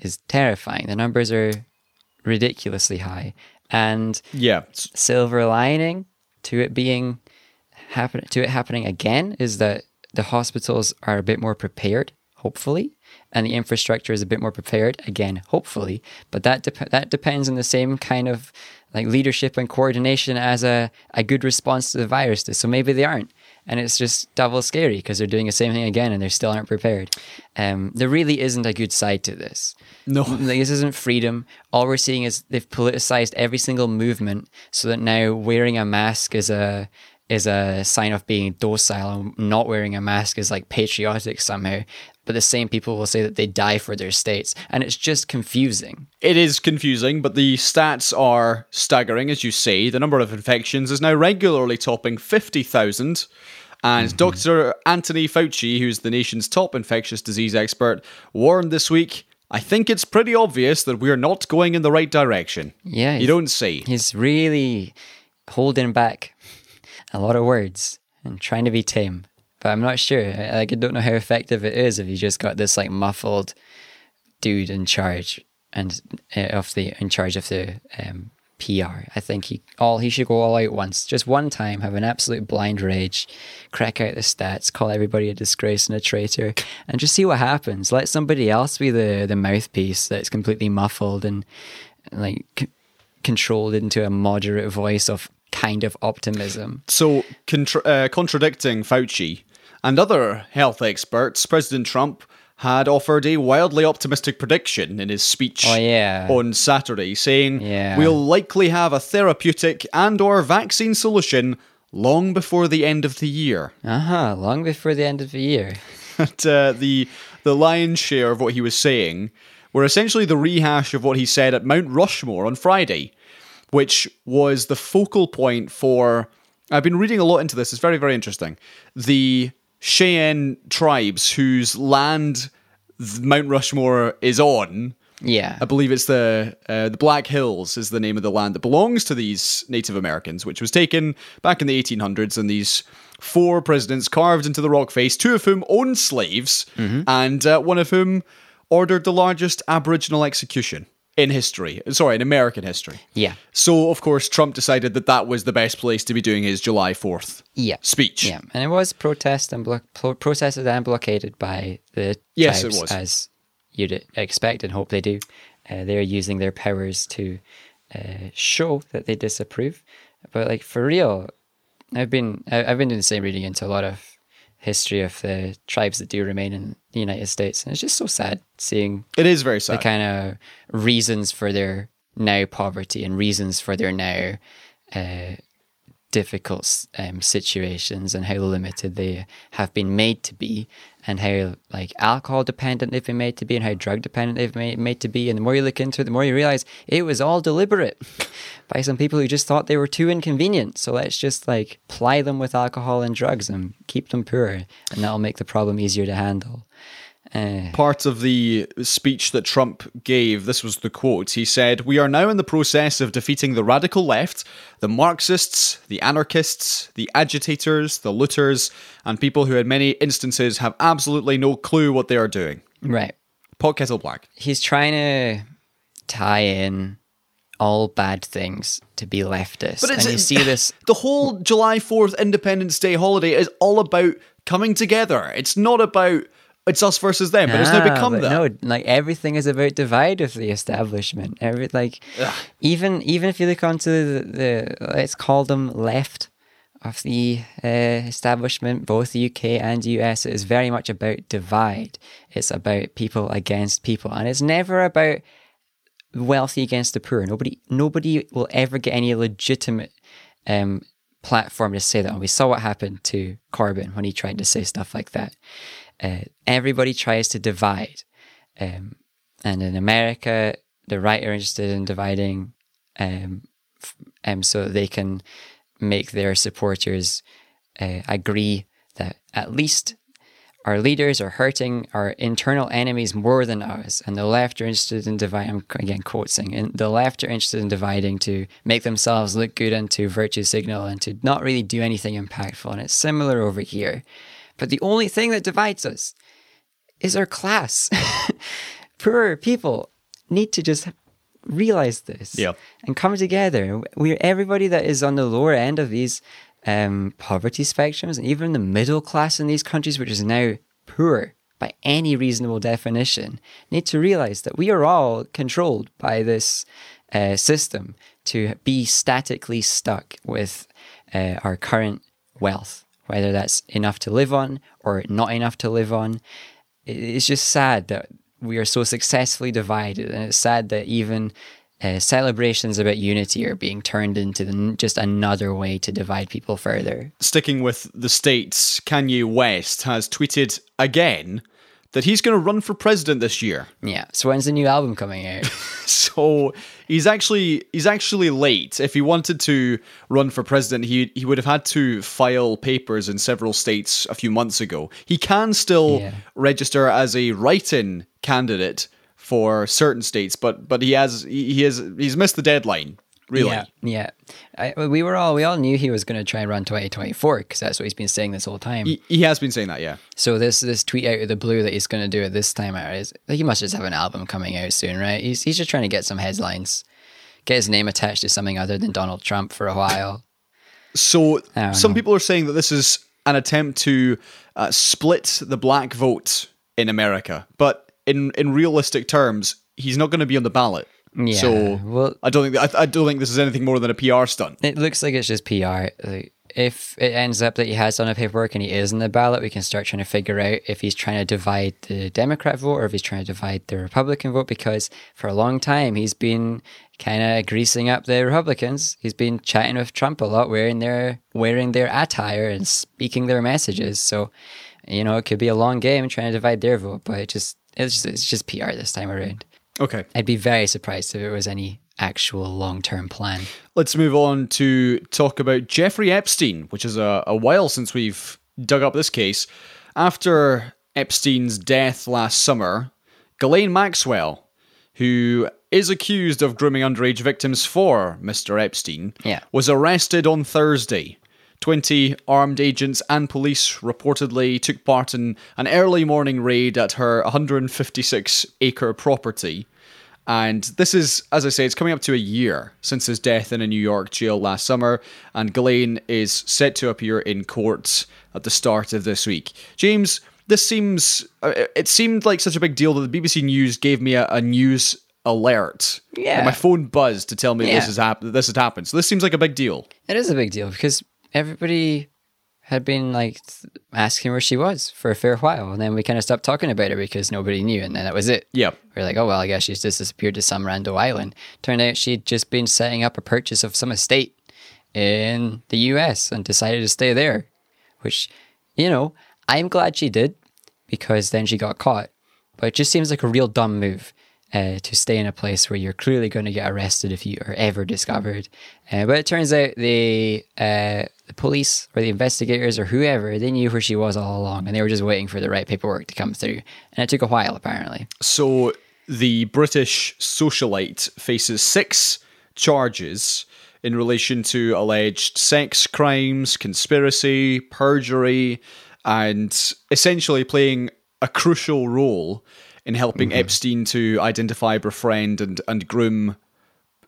Speaker 2: is terrifying. The numbers are ridiculously high. And
Speaker 1: Yeah.
Speaker 2: silver lining to it being happen to it happening again is that the hospitals are a bit more prepared, hopefully, and the infrastructure is a bit more prepared. Again, hopefully, but that dep- that depends on the same kind of like leadership and coordination as a, a good response to the virus. So maybe they aren't. And it's just double scary because they're doing the same thing again and they still aren't prepared. Um, there really isn't a good side to this.
Speaker 1: No.
Speaker 2: Like, this isn't freedom. All we're seeing is they've politicized every single movement so that now wearing a mask is a is a sign of being docile and not wearing a mask is like patriotic somehow. But the same people will say that they die for their states. And it's just confusing.
Speaker 1: It is confusing, but the stats are staggering, as you say. The number of infections is now regularly topping 50,000. And
Speaker 2: Mm-hmm.
Speaker 1: Dr. Anthony Fauci, who's the nation's top infectious disease expert, warned this week I think it's pretty obvious that we're not going in the right direction.
Speaker 2: Yeah.
Speaker 1: You don't say.
Speaker 2: He's really holding back a lot of words and trying to be tame. But I'm not sure. I, like, I don't know how effective it is if you just got this like muffled dude in charge and uh, of the in charge of the um, PR. I think he all he should go all out once, just one time, have an absolute blind rage, crack out the stats, call everybody a disgrace and a traitor, and just see what happens. Let somebody else be the the mouthpiece that's completely muffled and like c- controlled into a moderate voice of kind of optimism.
Speaker 1: So, contra- uh, contradicting Fauci and other health experts, President Trump had offered a wildly optimistic prediction in his speech
Speaker 2: Oh, yeah.
Speaker 1: on Saturday, saying
Speaker 2: Yeah.
Speaker 1: we'll likely have a therapeutic and or vaccine solution long before the end of the year.
Speaker 2: Uh huh. Long before the end of the year.
Speaker 1: But uh, the the lion's share of what he was saying were essentially the rehash of what he said at Mount Rushmore on Friday, which was the focal point for. I've been reading a lot into this. It's very very interesting. The Cheyenne tribes whose land Mount Rushmore is on.
Speaker 2: Yeah.
Speaker 1: I believe it's the uh, the Black Hills is the name of the land that belongs to these Native Americans, which was taken back in the 1800s, and these four presidents carved into the rock face, two of whom owned slaves, and uh, one of whom ordered the largest Aboriginal execution in history. Sorry, in American history.
Speaker 2: Yeah.
Speaker 1: So of course Trump decided that that was the best place to be doing his July 4th
Speaker 2: Yeah.
Speaker 1: speech.
Speaker 2: Yeah, and it was protest and blo- pro- protested and blockaded by the
Speaker 1: Yes, it
Speaker 2: tribes,
Speaker 1: was.
Speaker 2: as you'd expect and hope they do. Uh, they're using their powers to uh, show that they disapprove. But like for real, I've been I've been doing the same reading into a lot of history of the tribes that do remain in the United States, and it's just so sad seeing
Speaker 1: It is very sad.
Speaker 2: the kind of reasons for their now poverty and reasons for their now uh, difficult um, situations and how limited they have been made to be and how like alcohol dependent they've been made to be and how drug dependent they've made, made to be. And the more you look into it the more you realize it was all deliberate by some people who just thought they were too inconvenient. So let's just like ply them with alcohol and drugs and keep them poor and that'll make the problem easier to handle uh,
Speaker 1: part of the speech that Trump gave, this was the quote. He said, We are now in the process of defeating the radical left, the Marxists, the anarchists, the agitators, the looters, and people who, in many instances, have absolutely no clue what they are doing.
Speaker 2: right
Speaker 1: Pot kettle black.
Speaker 2: he's trying to tie in all bad things to be leftist.
Speaker 1: But it's-
Speaker 2: and you see this
Speaker 1: The whole July 4th Independence Day holiday is all about coming together. It's not about it's us versus them, but it's now
Speaker 2: Ah,
Speaker 1: become that.
Speaker 2: No, like everything is about divide of the establishment. Every like even even if you look onto the, the let's call them left of the uh, establishment, both the UK and US, it is very much about divide. It's about people against people, and it's never about wealthy against the poor. Nobody nobody will ever get any legitimate um, platform to say that. And we saw what happened to Corbyn when he tried to say stuff like that. Uh, everybody tries to divide. Um, and in America, the right are interested in dividing um, um, so they can make their supporters uh, agree that at least our leaders are hurting our internal enemies more than us. And the left are interested in dividing, I'm again quoting, and the left are interested in dividing to make themselves look good and to virtue signal and to not really do anything impactful. And it's similar over here. But the only thing that divides us is our class. Poor people need to just realize this
Speaker 1: Yeah.
Speaker 2: and come together. We're everybody that is on the lower end of these um, poverty spectrums, and even the middle class in these countries, which is now poor by any reasonable definition need to realize that we are all controlled by this uh, system to be statically stuck with uh, our current wealth, whether that's enough to live on or not enough to live on. It's just sad that we are so successfully divided, and it's sad that even uh, celebrations about unity are being turned into the, just another way to divide people further.
Speaker 1: Sticking with the states, Kanye West has tweeted again that he's going to run for president this year.
Speaker 2: Yeah. So when's the new album coming out?
Speaker 1: so he's actually he's actually late. If he wanted to run for president, he he would have had to file papers in several states a few months ago. He can still
Speaker 2: Yeah.
Speaker 1: register as a write-in candidate for certain states, but but he has he, he has he's missed the deadline. Really.
Speaker 2: Yeah. Yeah. I, we were all we all knew he was going to try and run 2024 because that's what he's been saying this whole time.
Speaker 1: He, he has been saying that, yeah.
Speaker 2: So this this tweet out of the blue that he's going to do it this time out is he must just have an album coming out soon, right? He's he's just trying to get some headlines, get his name attached to something other than Donald Trump for a while.
Speaker 1: So some
Speaker 2: know.
Speaker 1: people are saying that this is an attempt to uh, split the black vote in America, but in in realistic terms, he's not going to be on the ballot.
Speaker 2: Yeah.
Speaker 1: So
Speaker 2: well,
Speaker 1: I don't think I, I don't think this is anything more than a PR stunt.
Speaker 2: It looks like it's just PR. Like, if it ends up that he has done a paperwork and he is in the ballot, we can start trying to figure out if he's trying to divide the Democrat vote or if he's trying to divide the Republican vote. Because for a long time he's been kind of greasing up the Republicans. He's been chatting with Trump a lot, wearing their wearing their attire and speaking their messages. So, you know, it could be a long game trying to divide their vote, but it just it's just, it's just PR this time around.
Speaker 1: Okay,
Speaker 2: I'd be very surprised if it was any actual long term plan.
Speaker 1: let's move on to talk about Jeffrey Epstein, which is a, a while since we've dug up this case. After Epstein's death last summer, Ghislaine Maxwell, who is accused of grooming underage victims for Mr. Epstein,
Speaker 2: Yeah.
Speaker 1: was arrested on Thursday. 20 armed agents and police reportedly took part in an early morning raid at her 156 acre property. And this is, as I say, it's coming up to a year since his death in a New York jail last summer. And Ghislaine is set to appear in court at the start of this week. James, this seems, uh, it seemed like such a big deal that the BBC News gave me a, a news alert.
Speaker 2: Yeah.
Speaker 1: And my phone buzzed to tell me
Speaker 2: Yeah.
Speaker 1: this has happened. This has happened. So this seems like a big deal.
Speaker 2: It is a big deal because everybody had been like asking where she was for a fair while, and then we kind of stopped talking about her because nobody knew, and then that was it.
Speaker 1: Yeah.
Speaker 2: We're like, oh well, I guess she's just disappeared to some random island. Turned out she'd just been setting up a purchase of some estate in the U.S. and decided to stay there, which, you know, I'm glad she did because then she got caught. But it just seems like a real dumb move uh, to stay in a place where you're clearly going to get arrested if you are ever discovered. Uh, but it turns out the uh, the police or the investigators or whoever they knew where she was all along, and they were just waiting for the right paperwork to come through. And it took a while, apparently.
Speaker 1: So the British socialite faces six charges in relation to alleged sex crimes, conspiracy, perjury, and essentially playing a crucial role in helping mm-hmm. Epstein to identify, befriend, and, and groom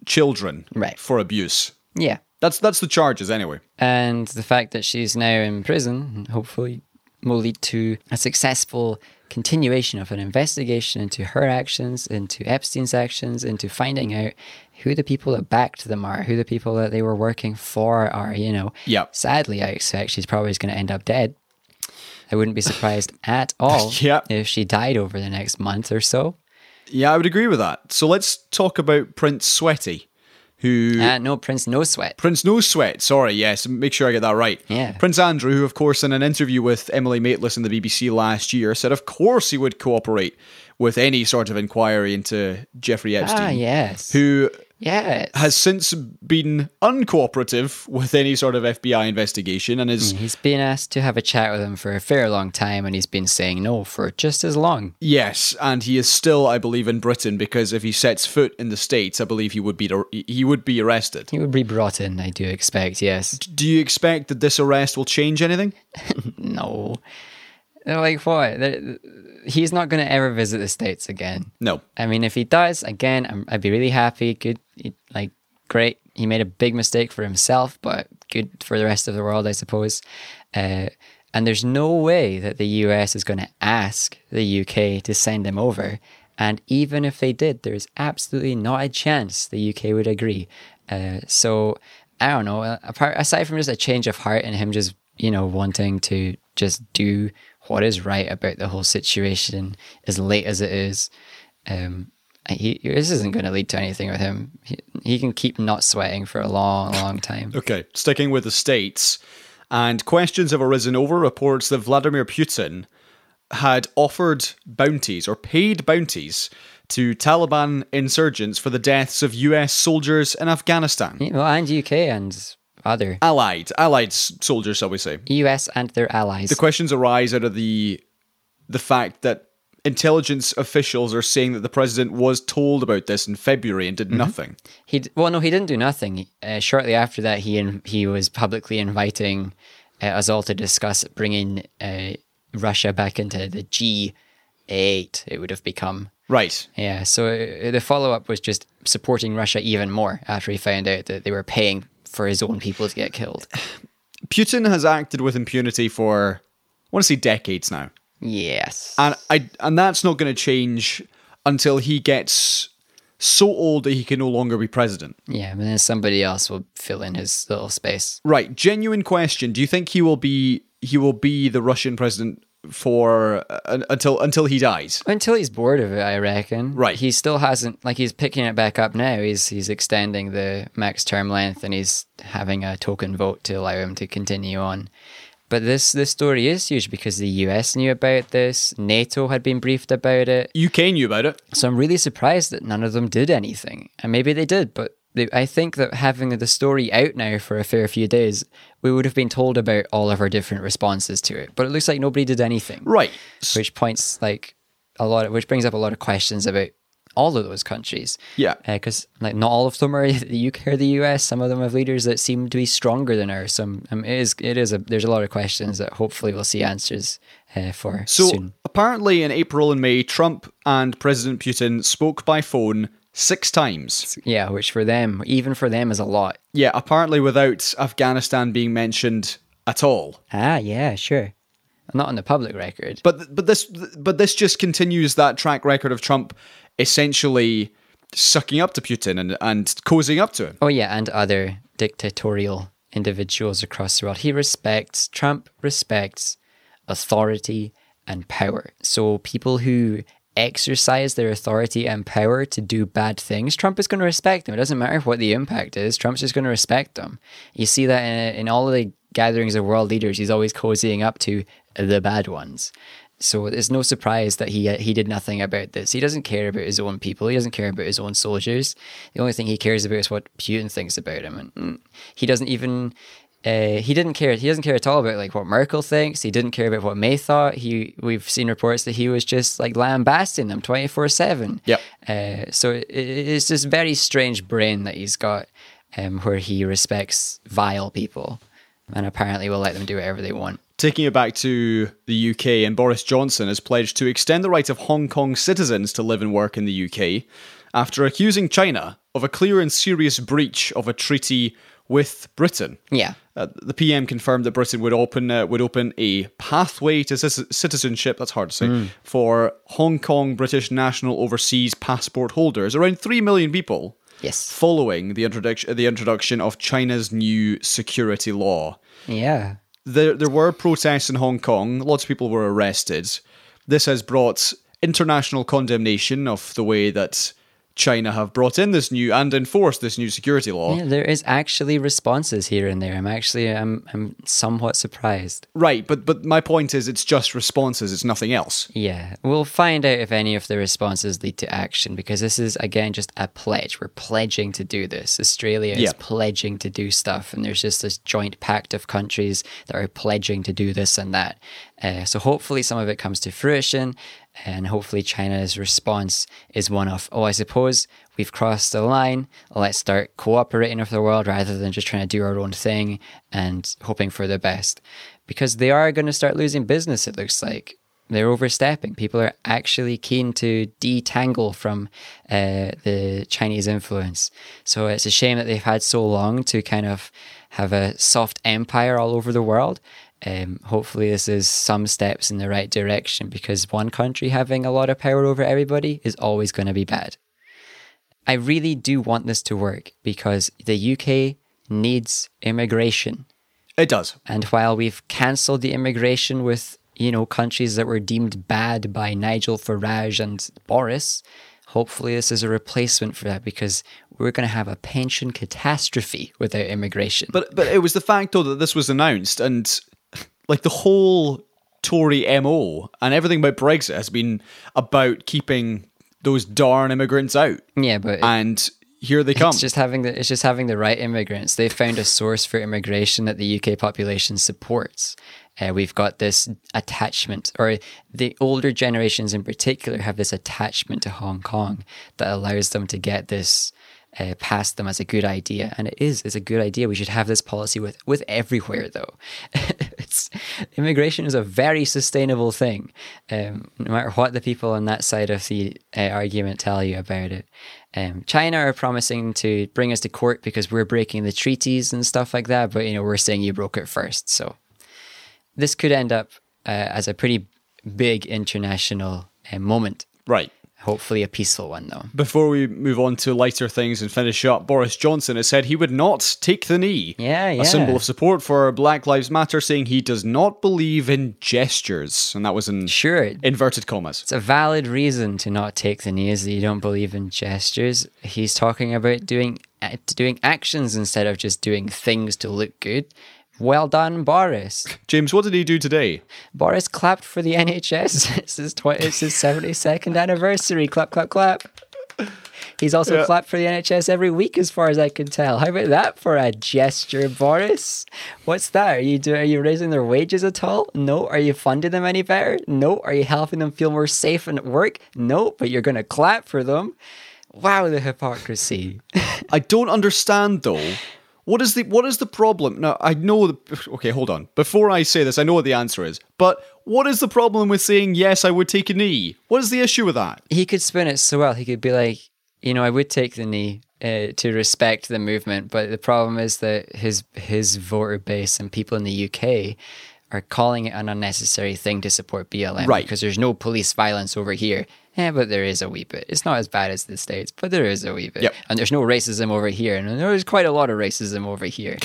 Speaker 1: children
Speaker 2: Right.
Speaker 1: for abuse.
Speaker 2: Yeah.
Speaker 1: That's that's the charges anyway.
Speaker 2: And the fact that she's now in prison hopefully will lead to a successful continuation of an investigation into her actions, into Epstein's actions, into finding out who the people that backed them are, who the people that they were working for are, you know.
Speaker 1: Yep.
Speaker 2: Sadly, I expect she's probably going to end up dead. I wouldn't be surprised at all
Speaker 1: Yep.
Speaker 2: if she died over the next month or so.
Speaker 1: Yeah, I would agree with that. So let's talk about Prince Sweaty, who
Speaker 2: Uh, no Prince, no sweat.
Speaker 1: Prince No Sweat, sorry, yes, make sure I get that right.
Speaker 2: Yeah.
Speaker 1: Prince Andrew, who, of course, in an interview with Emily Maitlis in the BBC last year, said, of course, he would cooperate with any sort of inquiry into Jeffrey Epstein.
Speaker 2: Ah, yes.
Speaker 1: Who
Speaker 2: Yes.
Speaker 1: has since been uncooperative with any sort of FBI investigation and is,
Speaker 2: He's been asked to have a chat with him for a fair long time, and he's been saying no for just as long.
Speaker 1: yes, and he is still, I believe, in Britain because if he sets foot in the States, I believe he would be, he would be arrested.
Speaker 2: He would be brought in, I do expect, yes.
Speaker 1: Do you expect that this arrest will change anything?
Speaker 2: No. They're like, what? They're- he's not going to ever visit the States again.
Speaker 1: No.
Speaker 2: I mean, if he does, again, I'm, I'd be really happy. Good. Like, great. He made a big mistake for himself, but good for the rest of the world, I suppose. Uh, And there's no way that the US is going to ask the UK to send them over. And even if they did, there's absolutely not a chance the UK would agree. Uh, so I don't know. Apart aside from just a change of heart and him just you know wanting to just do what is right about the whole situation as late as it is, um, he this isn't going to lead to anything with him. He, he can keep not sweating for a long, long time.
Speaker 1: Okay, sticking with the states, and questions have arisen over reports that Vladimir Putin had offered bounties or paid bounties to Taliban insurgents for the deaths of US soldiers in Afghanistan.
Speaker 2: Yeah, Well, and UK and other
Speaker 1: Allied, allied soldiers, shall we say.
Speaker 2: US and their allies.
Speaker 1: The questions arise out of the the fact that intelligence officials are saying that the president was told about this in February and did nothing.
Speaker 2: He well, no, he didn't do nothing. Uh, shortly after that, he in, he was publicly inviting uh, us all to discuss bringing uh, Russia back into the G eight. It would have become
Speaker 1: Right.
Speaker 2: yeah. So uh, the follow up was just supporting Russia even more after he found out that they were paying for his own people to get killed.
Speaker 1: Putin has acted with impunity for I want to say decades now.
Speaker 2: Yes.
Speaker 1: And I and that's not going to change until he gets so old that he can no longer be president.
Speaker 2: yeah, but then somebody else will fill in his little space.
Speaker 1: Right, genuine question. Do you think he will be he will be the Russian president for uh, until until he dies?
Speaker 2: Until he's bored of it, I reckon.
Speaker 1: Right.
Speaker 2: He still hasn't like he's picking it back up now. He's he's extending the max term length and he's having a token vote to allow him to continue on. But this this story is huge because the US knew about this, NATO had been briefed about it.
Speaker 1: UK knew about it.
Speaker 2: So I'm really surprised that none of them did anything. And maybe they did, but I think that having the story out now for a fair few days, we would have been told about all of our different responses to it. But it looks like nobody did anything
Speaker 1: Right.
Speaker 2: which points like a lot of, which brings up a lot of questions about all of those countries
Speaker 1: Yeah.
Speaker 2: because like not all of them are the UK or the US some of them have leaders that seem to be stronger than ours some um, it is it is a there's a lot of questions that hopefully we'll see answers uh, for
Speaker 1: So
Speaker 2: soon
Speaker 1: apparently in April and May, Trump and President Putin spoke by phone six times.
Speaker 2: yeah which for them even for them is a lot
Speaker 1: Yeah, apparently without Afghanistan being mentioned at all.
Speaker 2: ah yeah sure not on the public record
Speaker 1: But but this but this just continues that track record of Trump essentially sucking up to Putin and and cozying up to him.
Speaker 2: Oh yeah, and other dictatorial individuals across the world. He respects Trump respects authority and power. So people who exercise their authority and power to do bad things, Trump is going to respect them. It doesn't matter what the impact is. Trump's just going to respect them. You see that in, in all of the gatherings of world leaders. He's always cozying up to the bad ones. So it's no surprise that he he did nothing about this. He doesn't care about his own people. He doesn't care about his own soldiers. The only thing he cares about is what Putin thinks about him, and mm, he doesn't even. Uh, he didn't care. He doesn't care at all about like what Merkel thinks. He didn't care about what May thought. He we've seen reports that he was just like lambasting them twenty four seven.
Speaker 1: Yeah.
Speaker 2: Uh, so it, it's this very strange brain that he's got, um, where he respects vile people, and apparently will let them do whatever they want.
Speaker 1: Taking it back to the UK, and Boris Johnson has pledged to extend the right of Hong Kong citizens to live and work in the UK after accusing China of a clear and serious breach of a treaty with Britain.
Speaker 2: Yeah.
Speaker 1: Uh, the PM confirmed that Britain would open uh, would open a pathway to ci- citizenship. That's hard to say for Hong Kong British national overseas passport holders, around three million people,
Speaker 2: Yes.
Speaker 1: following the introduction the introduction of China's new security law.
Speaker 2: Yeah.
Speaker 1: There there were protests in Hong Kong. Lots of people were arrested. This has brought international condemnation of the way that China have brought in this new and enforced this new security law.
Speaker 2: Yeah, there is actually responses here and there. I'm actually I'm I'm somewhat surprised.
Speaker 1: Right, but but my point is it's just responses, it's nothing else.
Speaker 2: Yeah, we'll find out if any of the responses lead to action because this is again just a pledge. We're pledging to do this. Australia
Speaker 1: Yeah.
Speaker 2: is pledging to do stuff, and there's just this joint pact of countries that are pledging to do this and that. Uh, so hopefully some of it comes to fruition, and hopefully China's response is one of, oh, I suppose we've crossed the line. Let's start cooperating with the world rather than just trying to do our own thing and hoping for the best, because they are going to start losing business. It looks like they're overstepping. People are actually keen to detangle from uh, the Chinese influence. So it's a shame that they've had so long to kind of have a soft empire all over the world. Um, hopefully, this is some steps in the right direction because one country having a lot of power over everybody is always going to be bad. I really do want this to work because the UK needs immigration.
Speaker 1: It does.
Speaker 2: And while we've cancelled the immigration with, you know, countries that were deemed bad by Nigel Farage and Boris, hopefully this is a replacement for that because we're going to have a pension catastrophe without immigration.
Speaker 1: But but it was the fact though that this was announced and like the whole Tory MO and everything about Brexit has been about keeping those darn immigrants out.
Speaker 2: yeah, but
Speaker 1: And here they come.
Speaker 2: It's just having the it's just having the right immigrants. They found a source for immigration that the UK population supports. Uh, we've got this attachment, or the older generations in particular have this attachment to Hong Kong that allows them to get this uh, past them as a good idea, and it is it's a good idea. We should have this policy with with everywhere though. immigration is a very sustainable thing, um, no matter what the people on that side of the uh, argument tell you about it. Um, China are promising to bring us to court because we're breaking the treaties and stuff like that, but you know we're saying you broke it first. So this could end up uh, as a pretty big international uh, moment.
Speaker 1: right.
Speaker 2: Hopefully, a peaceful one though.
Speaker 1: Before we move on to lighter things and finish up, Boris Johnson has said he would not take the knee.
Speaker 2: Yeah, yeah.
Speaker 1: A symbol of support for Black Lives Matter, saying he does not believe in gestures. And that was in
Speaker 2: Sure,
Speaker 1: inverted commas.
Speaker 2: it's a valid reason to not take the knee is that you don't believe in gestures. He's talking about doing doing actions instead of just doing things to look good. Well done, Boris.
Speaker 1: James, what did he do today?
Speaker 2: Boris clapped for the NHS. it's his tw- it's his seventy second anniversary. Clap, clap, clap. He's also
Speaker 1: Yeah.
Speaker 2: clapped for the NHS every week, as far as I can tell. How about that for a gesture, Boris? What's that? Are you do- Are you raising their wages at all? No. Are you funding them any better? No. Are you helping them feel more safe and at work? No. But you're going to clap for them. Wow, the hypocrisy.
Speaker 1: I don't understand though. What is the what is the problem? Now I know the okay, hold on. Before I say this, I know what the answer is. But what is the problem with saying yes, I would take a knee? What is the issue with that?
Speaker 2: he could spin it so well. He could be like, you know, I would take the knee uh, to respect the movement, but the problem is that his his voter base and people in the UK are calling it an unnecessary thing to support BLM,
Speaker 1: Right.
Speaker 2: Because there's no police violence over here. Yeah, but there is a wee bit. It's not as bad as the states, but there is a wee bit.
Speaker 1: Yep.
Speaker 2: And there's no racism over here, and there's quite a lot of racism over here.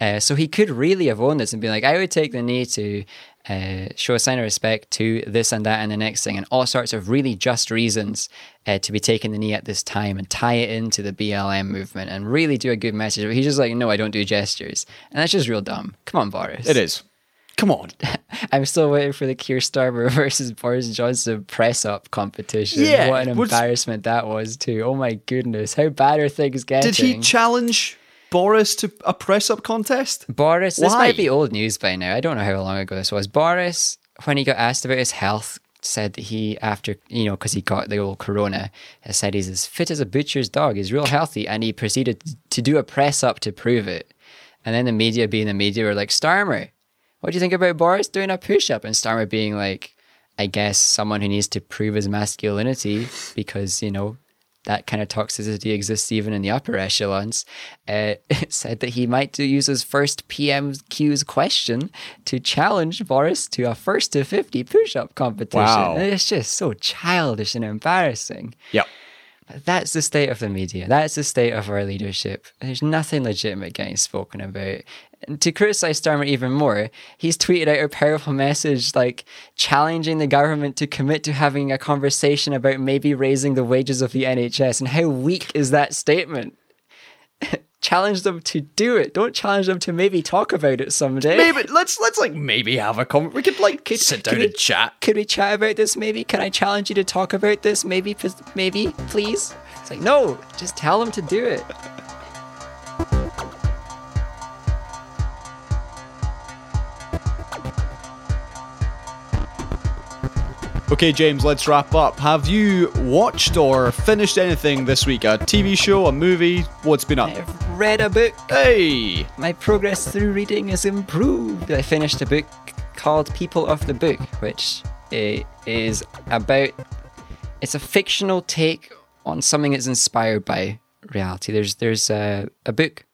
Speaker 2: Uh, so he could really have owned this and be like, I would take the knee to uh, show a sign of respect to this and that and the next thing, and all sorts of really just reasons uh, to be taking the knee at this time and tie it into the BLM movement and really do a good message. But he's just like, no, I don't do gestures. And that's just real dumb. Come on, Boris.
Speaker 1: It is. Come on.
Speaker 2: I'm still waiting for the Keir Starmer versus Boris Johnson press up competition.
Speaker 1: Yeah,
Speaker 2: What an embarrassment that was, too. Oh my goodness. How bad are things getting?
Speaker 1: Did he challenge Boris to a press up contest?
Speaker 2: Boris, this might be old news by now. I don't know how long ago this was. Boris, when he got asked about his health, said that he, after, you know, because he got the old corona, said he's as fit as a butcher's dog. He's real healthy. And he proceeded to do a press up to prove it. And then the media, being the media, were like, Starmer, what do you think about Boris doing a push up? And Starmer being like, I guess someone who needs to prove his masculinity because, you know, that kind of toxicity exists even in the upper echelons, uh, said that he might use his first PMQ's question to challenge Boris to a first to 50 push up competition.
Speaker 1: Wow.
Speaker 2: And It's just so childish and embarrassing.
Speaker 1: Yep.
Speaker 2: That's the state of the media. That's the state of our leadership. There's nothing legitimate getting spoken about. To criticize Starmer even more, he's tweeted out a powerful message like challenging the government to commit to having a conversation about maybe raising the wages of the NHS. And how weak is that statement? challenge them to do it. Don't challenge them to maybe talk about it someday.
Speaker 1: Maybe let's let's like maybe have a con. We could like sit down
Speaker 2: can
Speaker 1: and
Speaker 2: we-
Speaker 1: chat.
Speaker 2: Could we chat about this? Maybe. Can I challenge you to talk about this? Maybe. Maybe. Please. It's like no. Just tell them to do it.
Speaker 1: Okay, James, let's wrap up. Have you watched or finished anything this week? A TV show, a movie? What's been up?
Speaker 2: I've read a book.
Speaker 1: Hey,
Speaker 2: My progress through reading is improved. I finished a book called People of the Book, which is about. It's a fictional take on something that's inspired by reality. There's there's a, a book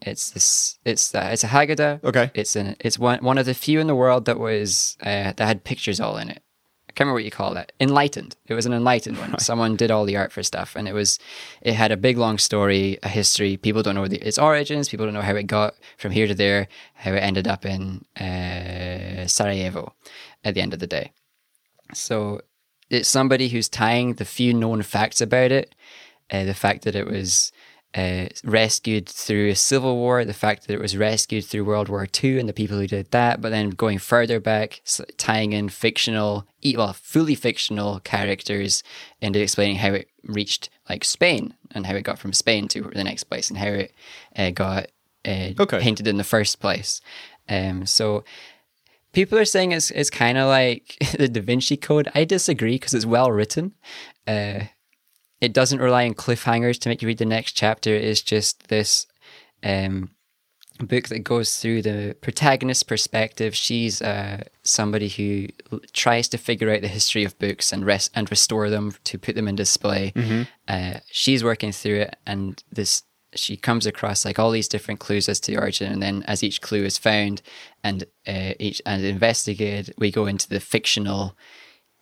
Speaker 2: It's this. It's uh, it's a Haggadah.
Speaker 1: Okay.
Speaker 2: It's an. It's one one of the few in the world that was uh, that had pictures all in it. Can't remember what you call that. Enlightened. It was an enlightened one. Someone did all the art for stuff, and it was. It had a big long story, a history. People don't know the, its origins. People don't know how it got from here to there. How it ended up in uh, Sarajevo, at the end of the day. So it's somebody who's tying the few known facts about it, uh, the fact that it was uh, rescued through a civil war, the fact that it was rescued through World War II and the people who did that, but then going further back, tying in fictional, well, fully fictional characters into explaining how it reached like Spain and how it got from Spain to the next place and how it uh, got uh,
Speaker 1: Okay.
Speaker 2: painted in the first place. Um, so people are saying it's it's kind of like the Da Vinci Code. I disagree because it's well written. Uh, it doesn't rely on cliffhangers to make you read the next chapter. It's just this um, book that goes through the protagonist's perspective. She's uh, somebody who l- tries to figure out the history of books and rest and restore them to put them in display. Uh, she's working through it, and this she comes across like all these different clues as to the origin, and then as each clue is found and uh, each and investigated, we go into the fictional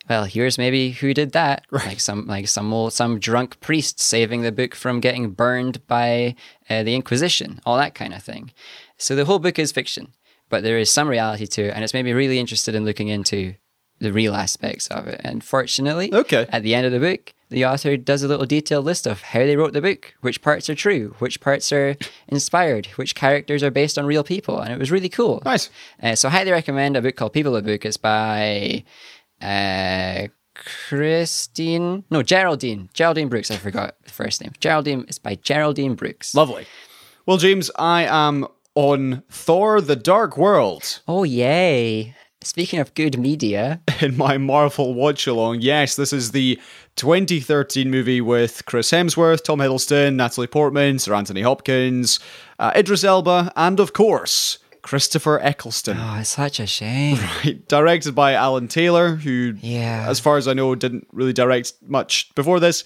Speaker 2: well, here's maybe who did that. Like some like some old, some drunk priest saving the book from getting burned by uh, the Inquisition, all that kind of thing. So the whole book is fiction, but there is some reality to it, and it's made me really interested in looking into the real aspects of it. And fortunately,
Speaker 1: Okay.
Speaker 2: at the end of the book, the author does a little detailed list of how they wrote the book, which parts are true, which parts are inspired, which characters are based on real people, and it was really cool.
Speaker 1: Nice.
Speaker 2: Uh, so I highly recommend a book called People of Book. It's by uh, Christine, no Geraldine, Geraldine Brooks. I forgot the first name. Geraldine. It's by Geraldine Brooks.
Speaker 1: Lovely. Well, James, I am on Thor: The Dark World
Speaker 2: Oh yay! Speaking of good media,
Speaker 1: in my Marvel watch along. Yes, this is the 2013 movie with Chris Hemsworth, Tom Hiddleston, Natalie Portman, Sir Anthony Hopkins, uh, Idris Elba, and of course Christopher Eccleston.
Speaker 2: oh, it's such a shame. Right.
Speaker 1: directed by Alan Taylor, who,
Speaker 2: Yeah.
Speaker 1: as far as I know, didn't really direct much before this.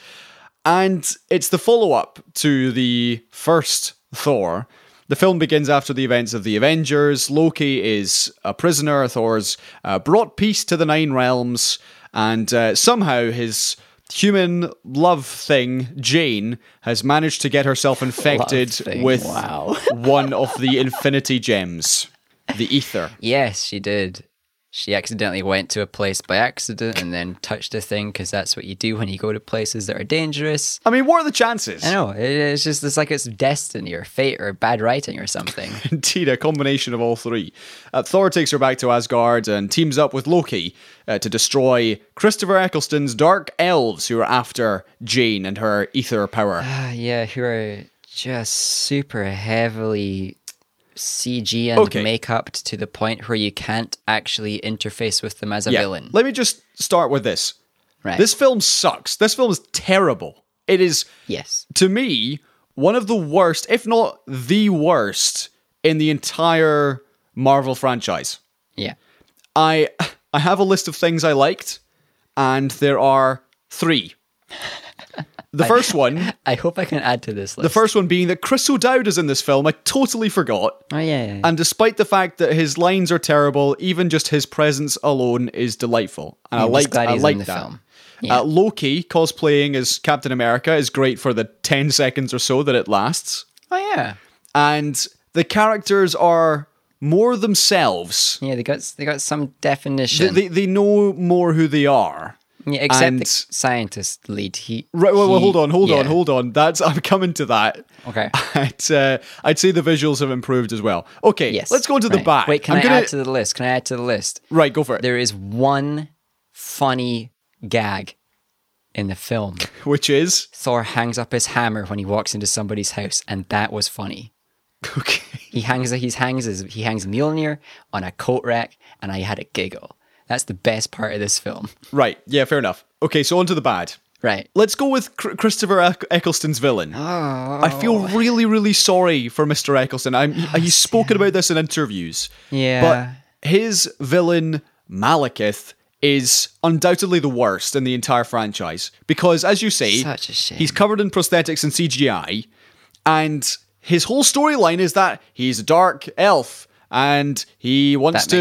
Speaker 1: And it's the follow up to the first Thor. The film begins after the events of the Avengers. Loki is a prisoner. Thor's uh, brought peace to the Nine Realms, and uh, somehow his human love thing, Jane, has managed to get herself infected with
Speaker 2: wow.
Speaker 1: one of the Infinity Gems, the Ether.
Speaker 2: yes, she did. She accidentally went to a place by accident and then touched a thing because that's what you do when you go to places that are dangerous.
Speaker 1: I mean, what are the chances?
Speaker 2: I know it's just it's like it's destiny or fate or bad writing or something.
Speaker 1: Indeed, a combination of all three. Uh, Thor takes her back to Asgard and teams up with Loki uh, to destroy Christopher Eccleston's dark elves who are after Jane and her ether power.
Speaker 2: Ah, yeah, who are just super heavily CG and
Speaker 1: Okay.
Speaker 2: makeup to the point where you can't actually interface with them as a
Speaker 1: Yeah.
Speaker 2: villain.
Speaker 1: Let me just start with this.
Speaker 2: Right.
Speaker 1: This film sucks. This film is terrible. It is,
Speaker 2: yes.
Speaker 1: to me, one of the worst, if not the worst, in the entire Marvel franchise.
Speaker 2: Yeah.
Speaker 1: I I have a list of things I liked, and there are three. The first one,
Speaker 2: I hope I can add to this list.
Speaker 1: the first one being that Chris O'Dowd is in this film. I totally forgot.
Speaker 2: Oh yeah. yeah, yeah.
Speaker 1: And despite the fact that his lines are terrible, even just his presence alone is delightful. And I
Speaker 2: I'm just
Speaker 1: like
Speaker 2: glad
Speaker 1: I
Speaker 2: in
Speaker 1: like
Speaker 2: the
Speaker 1: that.
Speaker 2: film. Yeah.
Speaker 1: Uh, Loki cosplaying as Captain America is great for the 10 seconds or so that it lasts.
Speaker 2: oh yeah.
Speaker 1: And the characters are more themselves.
Speaker 2: Yeah, they got they got some
Speaker 1: They,
Speaker 2: definition.
Speaker 1: they, they know more who they are.
Speaker 2: Yeah, except
Speaker 1: and-
Speaker 2: the scientist lead. He
Speaker 1: Right, well, well hold on, hold
Speaker 2: yeah.
Speaker 1: on, hold on. That's I'm coming to that.
Speaker 2: Okay.
Speaker 1: I'd, uh, I'd say the visuals have improved as well. Okay,
Speaker 2: Yes.
Speaker 1: let's go to the
Speaker 2: right.
Speaker 1: back.
Speaker 2: Wait, can
Speaker 1: I'm
Speaker 2: I
Speaker 1: gonna-
Speaker 2: add to the list? Can I add to the list?
Speaker 1: Right, go for it.
Speaker 2: There is one funny gag in the film.
Speaker 1: Which is
Speaker 2: Thor hangs up his hammer when he walks into somebody's house, and that was funny.
Speaker 1: okay.
Speaker 2: He hangs he hangs his, he hangs Mjolnir on a coat rack, and I had a giggle. That's the best part of this film.
Speaker 1: Right, yeah, fair enough. Okay, so on to the bad.
Speaker 2: Right.
Speaker 1: Let's go with Chr- Christopher Eccleston's villain.
Speaker 2: Oh.
Speaker 1: I feel really, really sorry for Mr. Eccleston. I'm, he- he's spoken about this in interviews.
Speaker 2: Yeah.
Speaker 1: But his villain, Malekith, is undoubtedly the worst in the entire franchise. Because, as you say,
Speaker 2: Such a shame.
Speaker 1: he's covered in prosthetics and CGI, and his whole storyline is that he's a dark elf and he wants to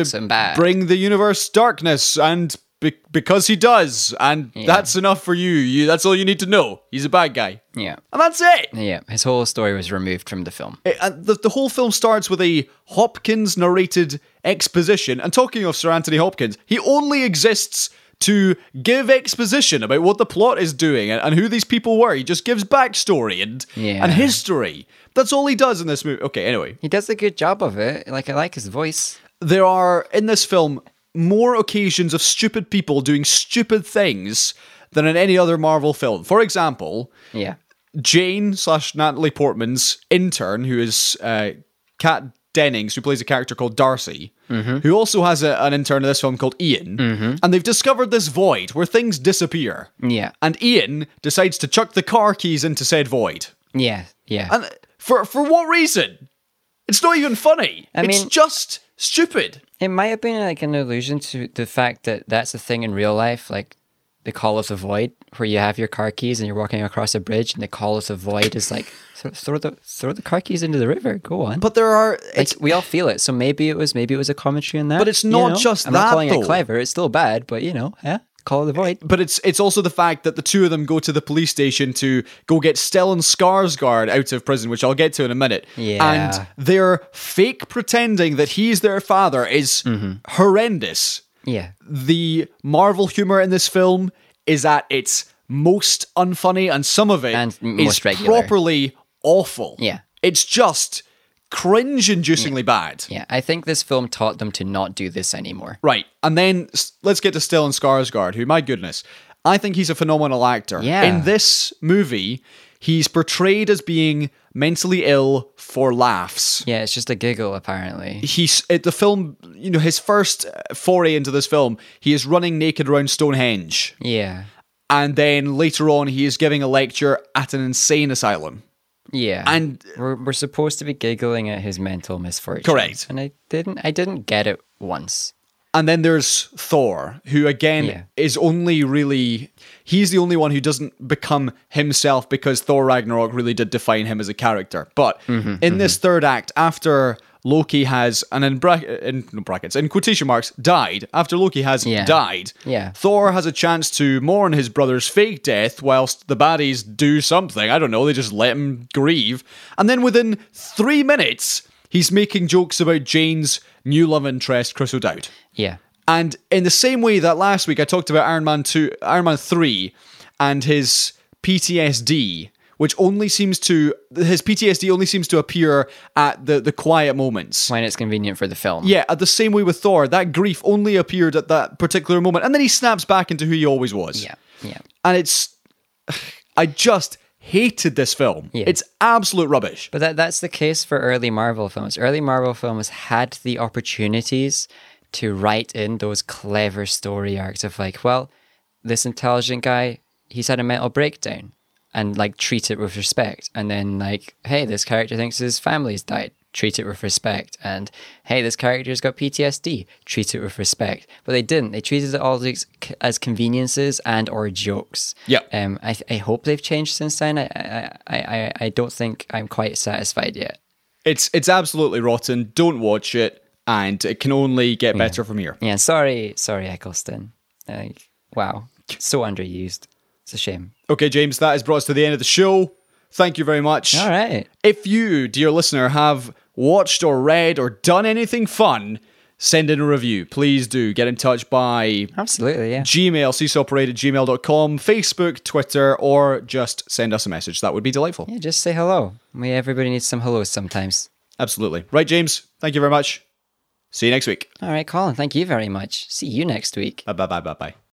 Speaker 1: bring the universe darkness and be- because he does and that's enough for you. You that's all you need to know. He's a bad guy.
Speaker 2: Yeah.
Speaker 1: And that's it.
Speaker 2: Yeah. His whole story was removed from the film.
Speaker 1: It- and the, the whole film starts with a Hopkins narrated exposition. And talking of Sir Anthony Hopkins, he only exists to give exposition about what the plot is doing and, and who these people were. He just gives backstory and
Speaker 2: Yeah.
Speaker 1: and history. That's all he does in this movie. Okay, anyway.
Speaker 2: He does a good job of it. Like I like his voice.
Speaker 1: There are in this film more occasions of stupid people doing stupid things than in any other Marvel film. For example,
Speaker 2: Yeah.
Speaker 1: Jane slash Natalie Portman's intern, who is uh, Kat Dennings, who plays a character called Darcy, who also has a, an intern in this film called Ian, and they've discovered this void where things disappear.
Speaker 2: Yeah.
Speaker 1: And Ian decides to chuck the car keys into said void.
Speaker 2: Yeah. Yeah.
Speaker 1: And for for what reason? It's not even funny.
Speaker 2: I
Speaker 1: it's
Speaker 2: mean-
Speaker 1: just stupid.
Speaker 2: It might have been like an allusion to the fact that that's a thing in real life, like the call of the void, where you have your car keys and you're walking across a bridge, and the call of the void is like throw the throw the car keys into the river. Go on.
Speaker 1: But there are
Speaker 2: like we all feel it, so maybe it was maybe it was a commentary on that.
Speaker 1: But it's
Speaker 2: you
Speaker 1: not
Speaker 2: know?
Speaker 1: just
Speaker 2: I'm
Speaker 1: that,
Speaker 2: not calling
Speaker 1: though.
Speaker 2: it clever. It's still bad, but you know, yeah, call the void.
Speaker 1: but it's it's also the fact that the two of them go to the police station to go get Stellan Skarsgård out of prison, which I'll get to in a minute.
Speaker 2: Yeah.
Speaker 1: And their fake pretending that he's their father is mm-hmm. horrendous.
Speaker 2: Yeah,
Speaker 1: The Marvel humor in this film is at its most unfunny, and some of it
Speaker 2: And
Speaker 1: is
Speaker 2: regular.
Speaker 1: properly awful.
Speaker 2: Yeah.
Speaker 1: It's just cringe-inducingly bad.
Speaker 2: yeah. I think this film taught them to not do this anymore.
Speaker 1: Right. And then let's get to Stellan Skarsgård, who, my goodness, I think he's a phenomenal actor.
Speaker 2: Yeah.
Speaker 1: In this movie, he's portrayed as being mentally ill for laughs.
Speaker 2: Yeah, it's just a giggle apparently.
Speaker 1: He's at the film, you know, his first uh, foray into this film, he is running naked around Stonehenge.
Speaker 2: Yeah,
Speaker 1: And then later on, he is giving a lecture at an insane asylum.
Speaker 2: yeah.
Speaker 1: And
Speaker 2: we're we're supposed to be giggling at his mental misfortune.
Speaker 1: Correct.
Speaker 2: And I didn't I didn't get it once.
Speaker 1: And then there's Thor, who again
Speaker 2: Yeah.
Speaker 1: is only really he's the only one who doesn't become himself because Thor Ragnarok really did define him as a character. But
Speaker 2: Mm-hmm,
Speaker 1: in this third act, after Loki has and in, bra- in no brackets in quotation marks died after Loki has
Speaker 2: Yeah.
Speaker 1: died.
Speaker 2: Yeah.
Speaker 1: Thor has a chance to mourn his brother's fake death whilst the baddies do something. I don't know. They just let him grieve, and then within three minutes, he's making jokes about Jane's new love interest, Chris O'Dowd.
Speaker 2: Yeah.
Speaker 1: And in the same way that last week I talked about Iron Man 2, Iron Man 3 and his PTSD, which only seems to his PTSD only seems to appear at the the quiet moments.
Speaker 2: When it's convenient for the film.
Speaker 1: Yeah, at the same way with Thor, that grief only appeared at that particular moment and then he snaps back into who he always was.
Speaker 2: Yeah. Yeah.
Speaker 1: And it's I just hated this film.
Speaker 2: Yeah.
Speaker 1: It's absolute rubbish.
Speaker 2: But that that's the case for early Marvel films. Early Marvel films had the opportunities to write in those clever story arcs of like, well, this intelligent guy, he's had a mental breakdown and like treat it with respect. And then like, hey, this character thinks his family's died. Treat it with respect. And hey, this character's got PTSD. Treat it with respect. But they didn't. They treated it all as, as conveniences and or jokes.
Speaker 1: Yeah.
Speaker 2: Um, I, I hope they've changed since then. I, I, I- I don't think I'm quite satisfied yet.
Speaker 1: It's it's absolutely rotten. Don't watch it and it can only get better from here.
Speaker 2: Yeah, sorry, sorry, Eccleston. Like, wow, so underused. It's a shame.
Speaker 1: Okay, James, that has brought us to the end of the show. Thank you very much.
Speaker 2: All right.
Speaker 1: If you, dear listener, have watched or read or done anything fun, send in a review. Please do get in touch by
Speaker 2: Absolutely, yeah.
Speaker 1: Gmail, seesawparade at gmail.com, Facebook, Twitter, or just send us a message. That would be delightful.
Speaker 2: Yeah, just say hello. We everybody needs some hellos sometimes.
Speaker 1: Absolutely. Right, James, thank you very much. See you next week.
Speaker 2: All right, Colin, thank you very much. See you next week.
Speaker 1: Bye bye bye bye bye.